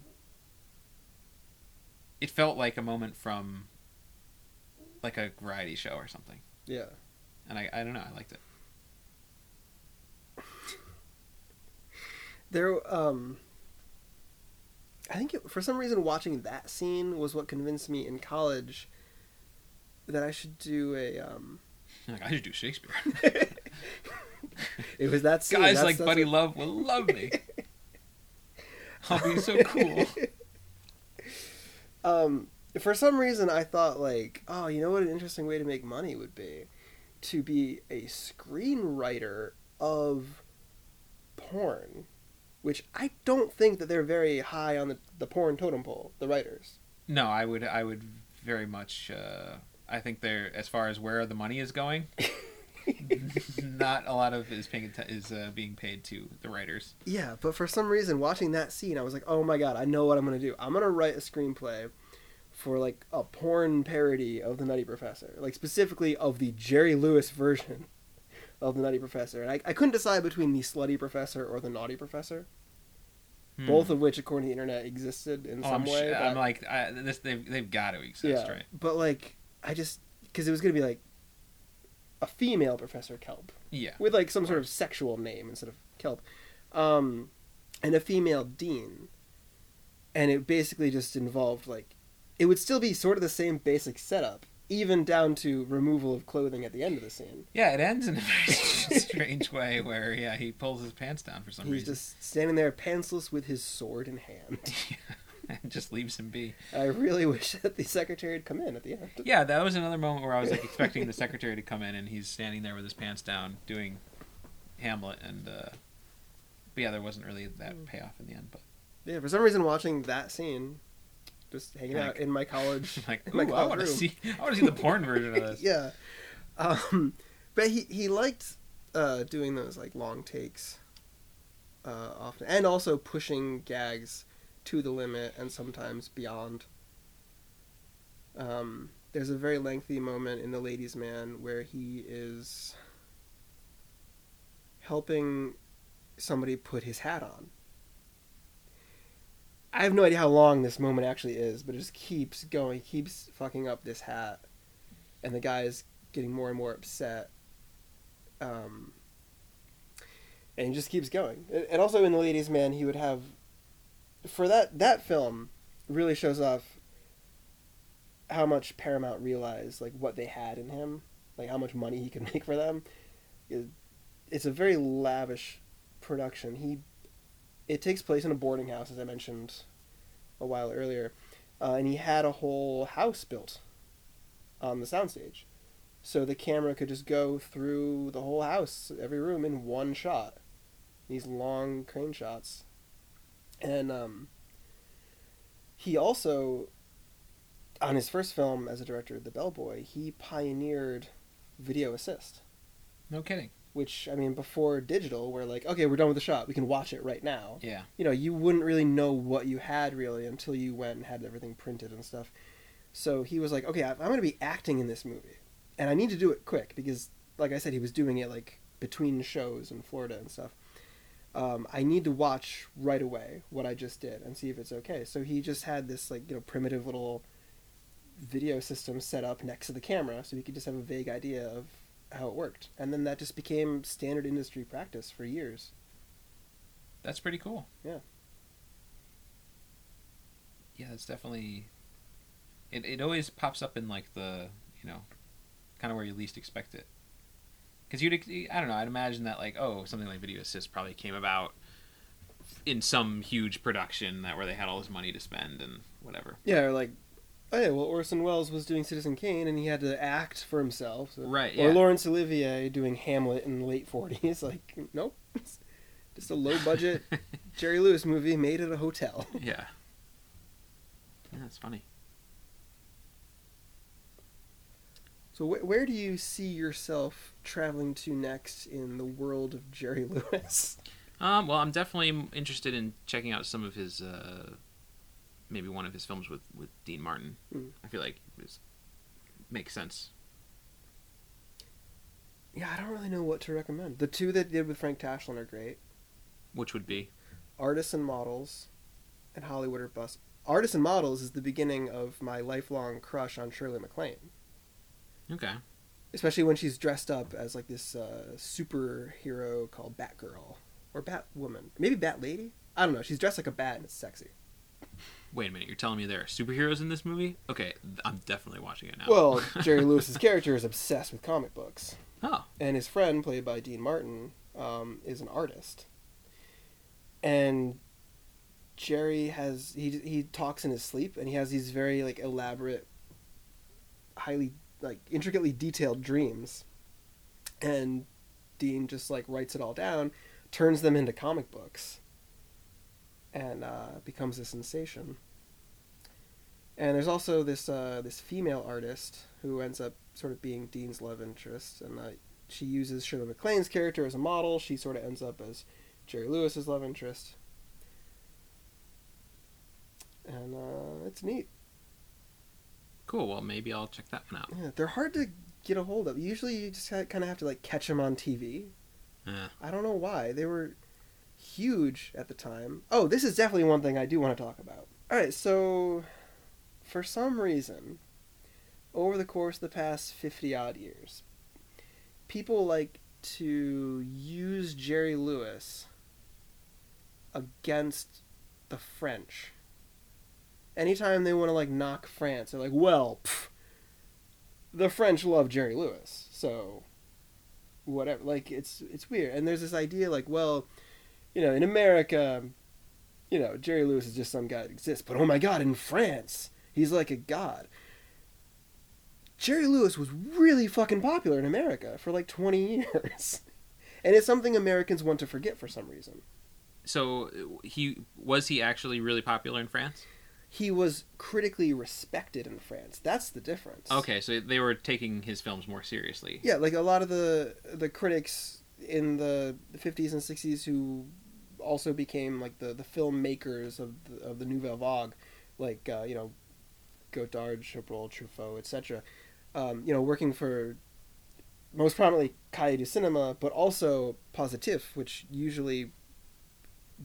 It felt like a moment from, like a variety show or something, Yeah. and I I don't know, I liked it. There, um, I think it, for some reason watching that scene was what convinced me in college that I should do a. Um, Like I should do Shakespeare. it was that scene. Guys that's- like that's Buddy what- Love will love me. I'll be so cool. Um, for some reason, I thought like, oh, you know what an interesting way to make money would be, to be a screenwriter of porn, which I don't think that they're very high on the the porn totem pole. The writers. No, I would I would very much uh, I think they're as far as where the money is going, not a lot of is paying is uh, being paid to the writers. Yeah, but for some reason, watching that scene, I was like, oh my god, I know what I'm gonna do. I'm gonna write a screenplay for like a porn parody of the Nutty Professor, like specifically of the Jerry Lewis version of the Nutty Professor. And I, I couldn't decide between the Slutty Professor or the Naughty Professor. Hmm. both of which, according to the internet, existed in Oh, some I'm, way. sh- I'm like, I, this they've they've got to exist, yeah, right? but like I just because it was gonna be like a female Professor Kelp Yeah. with like some sort of sexual name instead of Kelp, um, and a female dean, and it basically just involved like it would still be sort of the same basic setup, even down to removal of clothing at the end of the scene. Yeah, it ends in a very strange way where yeah he pulls his pants down for some He's reason He's just standing there pantsless with his sword in hand. and just leaves him be. I really wish that the secretary had come in at the end. Yeah, that was another moment where I was like expecting the secretary to come in and he's standing there with his pants down doing Hamlet and uh but yeah, there wasn't really that payoff in the end, but Yeah, for some reason, watching that scene, just hanging Like- out in my college, like in my ooh, I want to see I want to see the porn version of this. yeah. Um, but he he liked uh, doing those like long takes, uh, often, and also pushing gags to the limit and sometimes beyond. Um, there's a very lengthy moment in The Ladies' Man where he is helping somebody put his hat on. I have no idea how long this moment actually is, but it just keeps going, keeps fucking up this hat, and the guy is getting more and more upset. Um, and he just keeps going. And and also in The Ladies' Man, he would have, for that that film, really shows off how much Paramount realized like what they had in him, like how much money he could make for them. It's a very lavish production. He it takes place in a boarding house, as I mentioned a while earlier, uh, and he had a whole house built on the soundstage, so the camera could just go through the whole house, every room in one shot. These long crane shots, and um, he also, on his first film as a director, The Bellboy, he pioneered video assist No kidding. Which I mean before digital, where like okay, we're done with the shot, we can watch it right now. Yeah. You know, you wouldn't really know what you had really until you went and had everything printed and stuff. So he was like, okay, I'm going to be acting in this movie, and I need to do it quick because, like I said, he was doing it like between shows in Florida and stuff. Um, I need to watch right away what I just did and see if it's okay. So he just had this like you know primitive little video system set up next to the camera, so he could just have a vague idea of how it worked, and then that just became standard industry practice for years. That's pretty cool. Yeah. Yeah, it's definitely. It it always pops up in like the you know, kind of where you least expect it. Because you'd I don't know I'd imagine that like oh something like Video Assist probably came about in some huge production that where they had all this money to spend and whatever. Yeah, or like, oh yeah, well Orson Welles was doing Citizen Kane, and he had to act for himself. so- Right. Or Yeah. Laurence Olivier doing Hamlet in the late forties. Like, nope, just a low budget Jerry Lewis movie made at a hotel. yeah. Yeah, that's funny. So wh- where do you see yourself traveling to next in the world of Jerry Lewis? Um, well, I'm definitely interested in checking out some of his, uh, maybe one of his films with, with Dean Martin. Mm. I feel like it makes sense. Yeah, I don't really know what to recommend. The two that did with Frank Tashlin are great. Which would be Artists and Models and Hollywood or Bust. Artists and Models is the beginning of my lifelong crush on Shirley MacLaine. okay. Especially when she's dressed up as like this uh, superhero called Batgirl or Batwoman, maybe Bat Lady. I don't know. She's dressed like a bat and it's sexy. Wait a minute, you're telling me there are superheroes in this movie? Okay, I'm definitely watching it now. Well, Jerry Lewis's character is obsessed with comic books, oh, and his friend, played by Dean Martin, um, is an artist. And Jerry has he he talks in his sleep, and he has these very like elaborate, highly like intricately detailed dreams, and Dean just like writes it all down, turns them into comic books, and uh, becomes a sensation. And there's also this uh, this female artist who ends up sort of being Dean's love interest, and uh, she uses Shirley MacLaine's character as a model. She sort of ends up as Jerry Lewis's love interest, and uh, it's neat. cool. Well, maybe I'll check that one out. Yeah, they're hard to get a hold of. Usually, you just kind of have to like catch them on TV. Yeah. I don't know why they were huge at the time. Oh, this is definitely one thing I do want to talk about. All right, so for some reason, over the course of the past 50 odd years, people like to use Jerry Lewis against the French. Anytime they want to like knock France, they're like, "Well, pff, the French love Jerry Lewis, so whatever." Like it's it's weird, and there's this idea like, well, you know, in America, you know, Jerry Lewis is just some guy that exists, but oh my God, in France, he's like a god. Jerry Lewis was really fucking popular in America for like 20 years. and it's something Americans want to forget for some reason. So he was he actually really popular in France? He was critically respected in France. That's the difference. Okay, so they were taking his films more seriously. Yeah, like a lot of the the critics in the 50s and 60s who also became like the the filmmakers of the, of the Nouvelle Vague, like uh, you know, Godard, Chabrol, Truffaut, etc. Um, you know, working for most prominently Cahiers du Cinema, but also Positif, which usually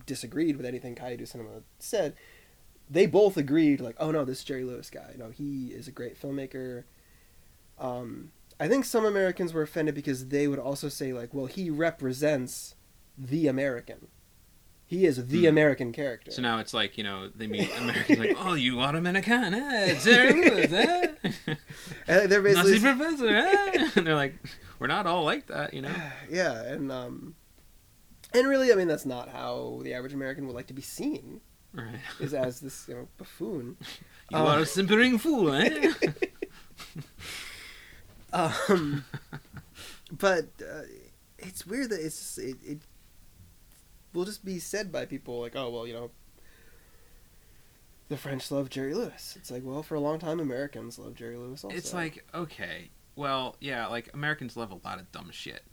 disagreed with anything Cahiers du Cinema said. They both agreed, like, oh no, this Jerry Lewis guy, you know, he is a great filmmaker. Um, I think some Americans were offended because they would also say, like, well, he represents the American. He is the Hmm. American character. So now it's like you know they meet Americans like, oh, you are American, eh? Jerry Lewis, eh? And they're Nazi basically professor, eh? And they're like, we're not all like that, you know. yeah, and um, and really, I mean, that's not how the average American would like to be seen, Right. is as this you know buffoon. You Uh, are a simpering fool, eh? Um, but uh, it's weird that it's it, it will just be said by people like, oh well, you know, the French love Jerry Lewis. It's like, well, for a long time, Americans love Jerry Lewis. Also, It's like okay, well, yeah, like Americans love a lot of dumb shit,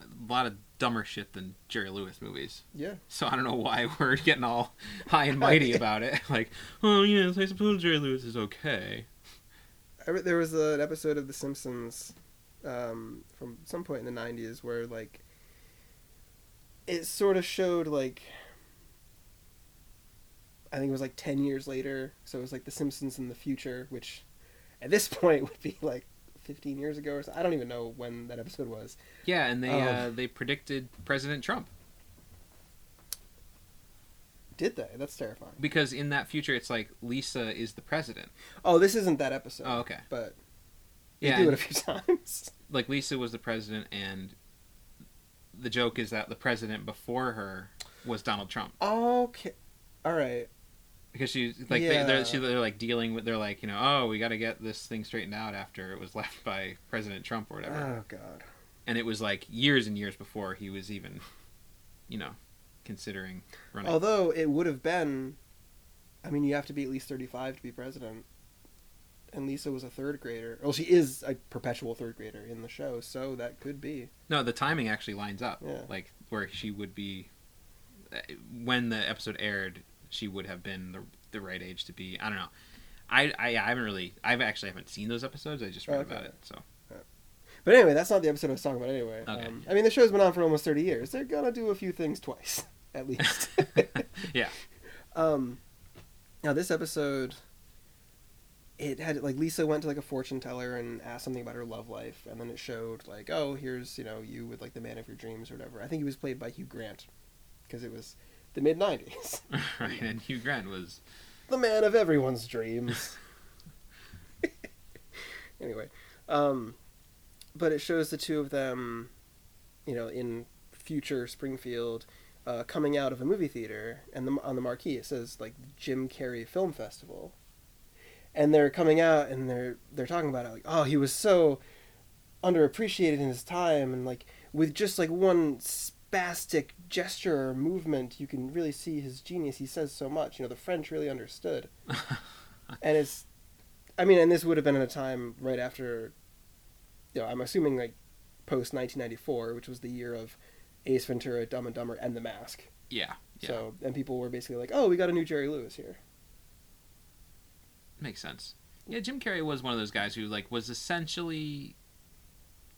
a lot of dumber shit than Jerry Lewis movies. yeah, So I don't know why we're getting all high and mighty about it. Like, oh yes, I suppose Jerry Lewis is okay. Re- there was an episode of The Simpsons um, from some point in the '90s where like it sort of showed like I think it was like ten years later, so it was like The Simpsons in the future, which at this point would be like 15 years ago or so. I don't even know when that episode was. Yeah, and they Oh. uh, they predicted President Trump Did they? That's terrifying. because in that future it's like Lisa is the president. Oh, this isn't that episode. Oh, okay. But they Yeah, do it a few times. like Lisa was the president, and the joke is that the president before her was Donald Trump Okay. All right. because she's like they, Yeah. they're, she, they're like dealing with they're like you know oh we got to get this thing straightened out after it was left by President Trump or whatever, Oh god. and it was like years and years before he was even, you know, considering running. Although it would have been, I mean, you have to be at least 35 to be president. And Lisa was a third grader. Well, she is a perpetual third grader in the show, so that could be. No, the timing actually lines up. Yeah. Like where she would be uh, when the episode aired, she would have been the the right age to be. I don't know. I I, I haven't really. I've actually haven't seen those episodes. I just read Okay. about it. So But anyway, that's not the episode I was talking about anyway. Okay. Um, I mean, the show's been on for almost 30 years. They're going to do a few things twice, at least. yeah. Um, now this episode, it had like Lisa went to like a fortune teller and asked something about her love life, and then it showed like, oh, here's you know you with like the man of your dreams or whatever. I think he was played by Hugh Grant, because it was the mid '90s, right. And Hugh Grant was. the man of everyone's dreams. anyway, um, but it shows the two of them, you know, in future Springfield, uh, coming out of a movie theater, and the, on the marquee it says like Jim Carrey Film Festival, and they're coming out and they're they're talking about it like, oh, he was so underappreciated in his time, and like with just like one spastic gesture or movement, you can really see his genius. He says so much. You know, the French really understood and it's i mean and this would have been at a time right after you know i'm assuming like post 1994 which was the year of ace ventura dumb and dumber and the mask Yeah. Yeah. so and people were basically like oh we got a new jerry lewis here Makes sense. Yeah, Jim Carrey was one of those guys who like was essentially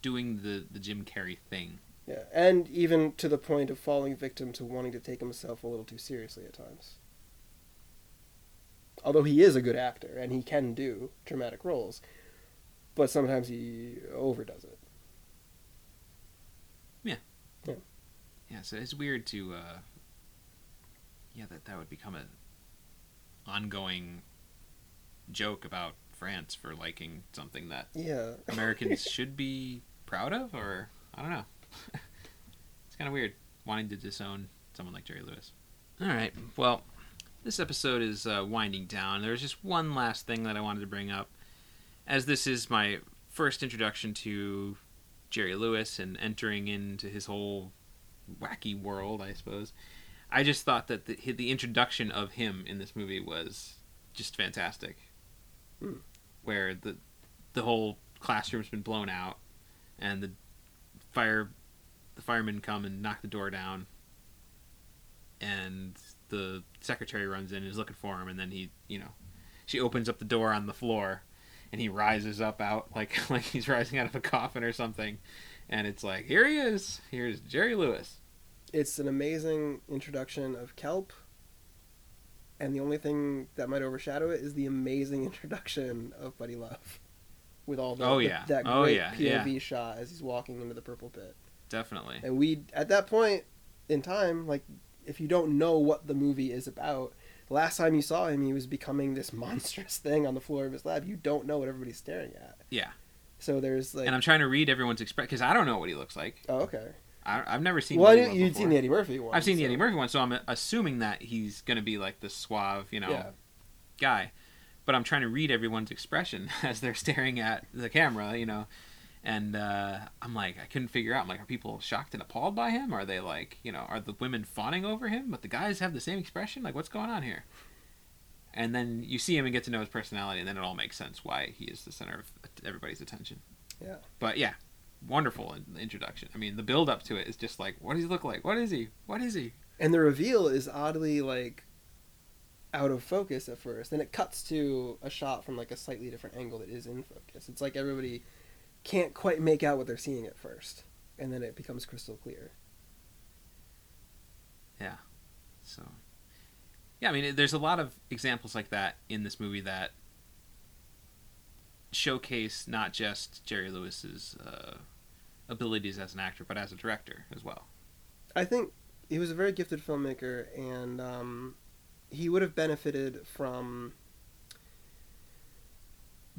doing the the Jim Carrey thing Yeah, and even to the point of falling victim to wanting to take himself a little too seriously at times. Although he is a good actor and he can do dramatic roles, but sometimes he overdoes it. Yeah, Yeah. Yeah, so it's weird to, uh, yeah, that that would become a ongoing joke about France for liking something that Yeah. Americans should be proud of, or I don't know. it's kind of weird wanting to disown someone like Jerry Lewis. All right, well, this episode is uh, winding down. There's just one last thing that I wanted to bring up, as this is my first introduction to Jerry Lewis and entering into his whole wacky world, I suppose. I just thought that the, the introduction of him in this movie was just fantastic. Where the the whole classroom's been blown out, and the fire the firemen come and knock the door down, and the secretary runs in and is looking for him, and then he you know she opens up the door on the floor, and he rises up out like like he's rising out of a coffin or something, and it's like here he is, here's Jerry Lewis. It's an amazing introduction of Kelp, and the only thing that might overshadow it is the amazing introduction of Buddy Love, with all the, Oh, the- yeah. that Oh, great yeah, POV shot as he's walking into the purple pit. Definitely. And we at that point in time, like if you don't know what the movie is about, the last time you saw him, he was becoming this monstrous thing on the floor of his lab. You don't know what everybody's staring at. Yeah. So there's like, and I'm trying to read everyone's expression because I don't know what he looks like. oh okay. I, I've never seen. Well, you'd before. seen the Eddie Murphy one. I've seen the Eddie Murphy one, so I'm assuming that he's going to be like the suave, you know, Yeah. guy. But I'm trying to read everyone's expression as they're staring at the camera, you know, and uh, I'm like, I couldn't figure out. I'm like, are people shocked and appalled by him? Are they like, you know, are the women fawning over him, but the guys have the same expression? Like, what's going on here? And then you see him and get to know his personality, and then it all makes sense why he is the center of everybody's attention. Yeah. But yeah, wonderful in- introduction. I mean, the build up to it is just like, what does he look like? What is he? What is he? And the reveal is oddly like out of focus at first. Then it cuts to a shot from like a slightly different angle that is in focus. It's like everybody can't quite make out what they're seeing at first. And then it becomes crystal clear. Yeah. So, yeah, I mean, there's a lot of examples like that in this movie that showcase not just Jerry Lewis's uh, abilities as an actor, but as a director as well. I think he was a very gifted filmmaker, and um, he would have benefited from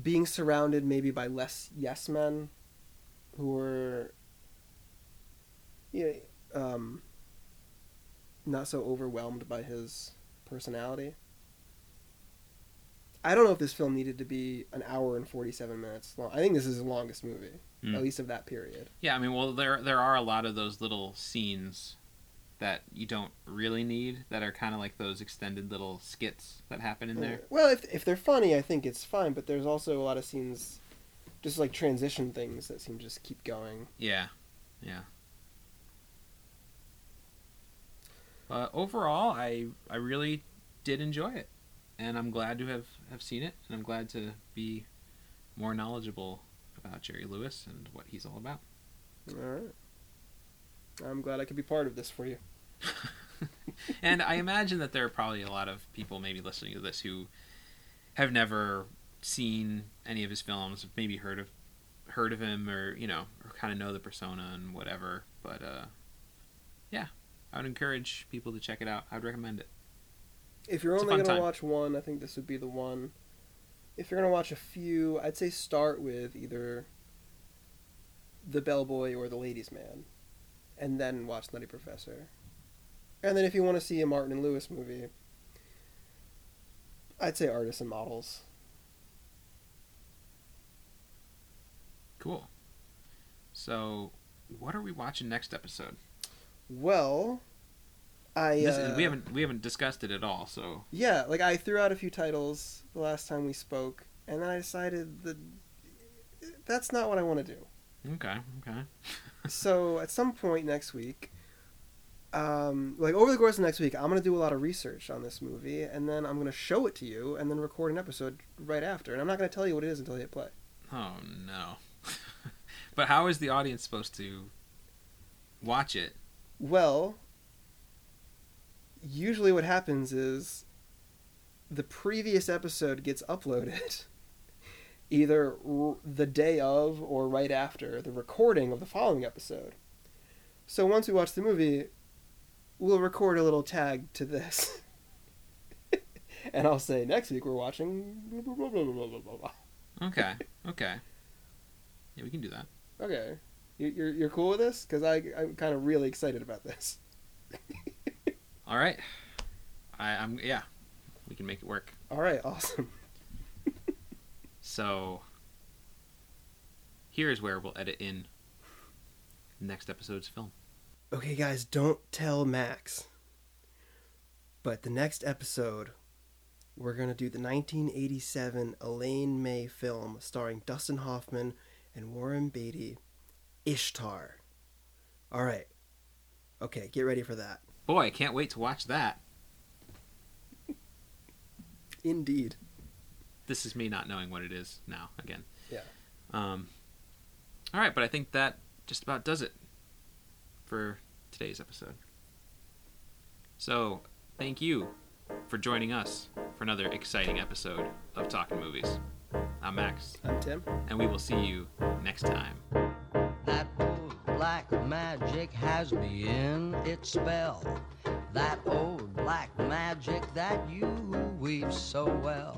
being surrounded maybe by less yes men who were yeah, um, not so overwhelmed by his personality. I don't know if this film needed to be an hour and 47 minutes long. I think this is the longest movie, Mm. at least of that period. Yeah, I mean, well, there there are a lot of those little scenes that you don't really need that are kind of like those extended little skits that happen in there. Well, if if they're funny, I think it's fine. But there's also a lot of scenes, just like transition things that seem to just keep going. Yeah, yeah. But overall, I I really did enjoy it, and I'm glad to have have seen it, and I'm glad to be more knowledgeable about Jerry Lewis and what he's all about. All right. I'm glad I could be part of this for you. and I imagine that there are probably a lot of people maybe listening to this who have never seen any of his films, maybe heard of heard of him or you know, or kind of know the persona and whatever. But uh, yeah, I would encourage people to check it out. I'd recommend it. If you're It's only gonna time. watch one, I think this would be the one. If you're gonna watch a few, I'd say start with either the Bellboy or the Ladies' Man, and then watch Nutty Professor. And then if you want to see a Martin and Lewis movie, I'd say Artists and Models. Cool. So, what are we watching next episode? Well, I This- uh, we haven't we haven't discussed it at all. So Yeah, like I threw out a few titles the last time we spoke, and then I decided that that's not what I want to do. okay, okay. so at some point next week, um, like over the course of next week, I'm gonna do a lot of research on this movie, and then I'm gonna show it to you, and then record an episode right after. And I'm not gonna tell you what it is until you hit play. Oh no. but how is the audience supposed to watch it? Well, usually what happens is the previous episode gets uploaded either r- the day of or right after the recording of the following episode. So once we watch the movie, we'll record a little tag to this. and I'll say next week we're watching blah, blah, blah. Okay. Okay. Yeah, we can do that. Okay. You- You're, you're cool with this? Because I'm kind of really excited about this. All right. I, I'm yeah. We can make it work. All right, awesome. So here is where we'll edit in next episode's film. Okay, guys, don't tell Max. But the next episode, we're going to do the 1987 Elaine May film starring Dustin Hoffman and Warren Beatty, Ishtar. All right. Okay, get ready for that. Boy, I can't wait to watch that. Indeed. This is me not knowing what it is now again. Yeah. Um All right, but I think that just about does it for today's episode. So, thank you for joining us for another exciting episode of Talking Movies. I'm Max, I'm Tim. and we will see you next time. Black magic has me in its spell. That old black magic that you weave so well.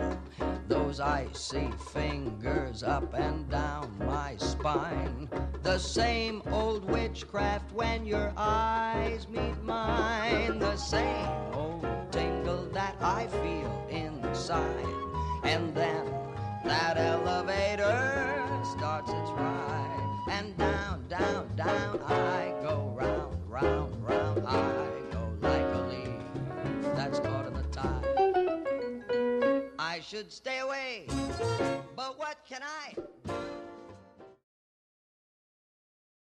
Those icy fingers up and down my spine. The same old witchcraft when your eyes meet mine. The same old tingle that I feel inside. And then that elevator starts its ride. And down, down, down I go round, round, round. I go like a leaf that's caught in the tide. I should stay away, but what can I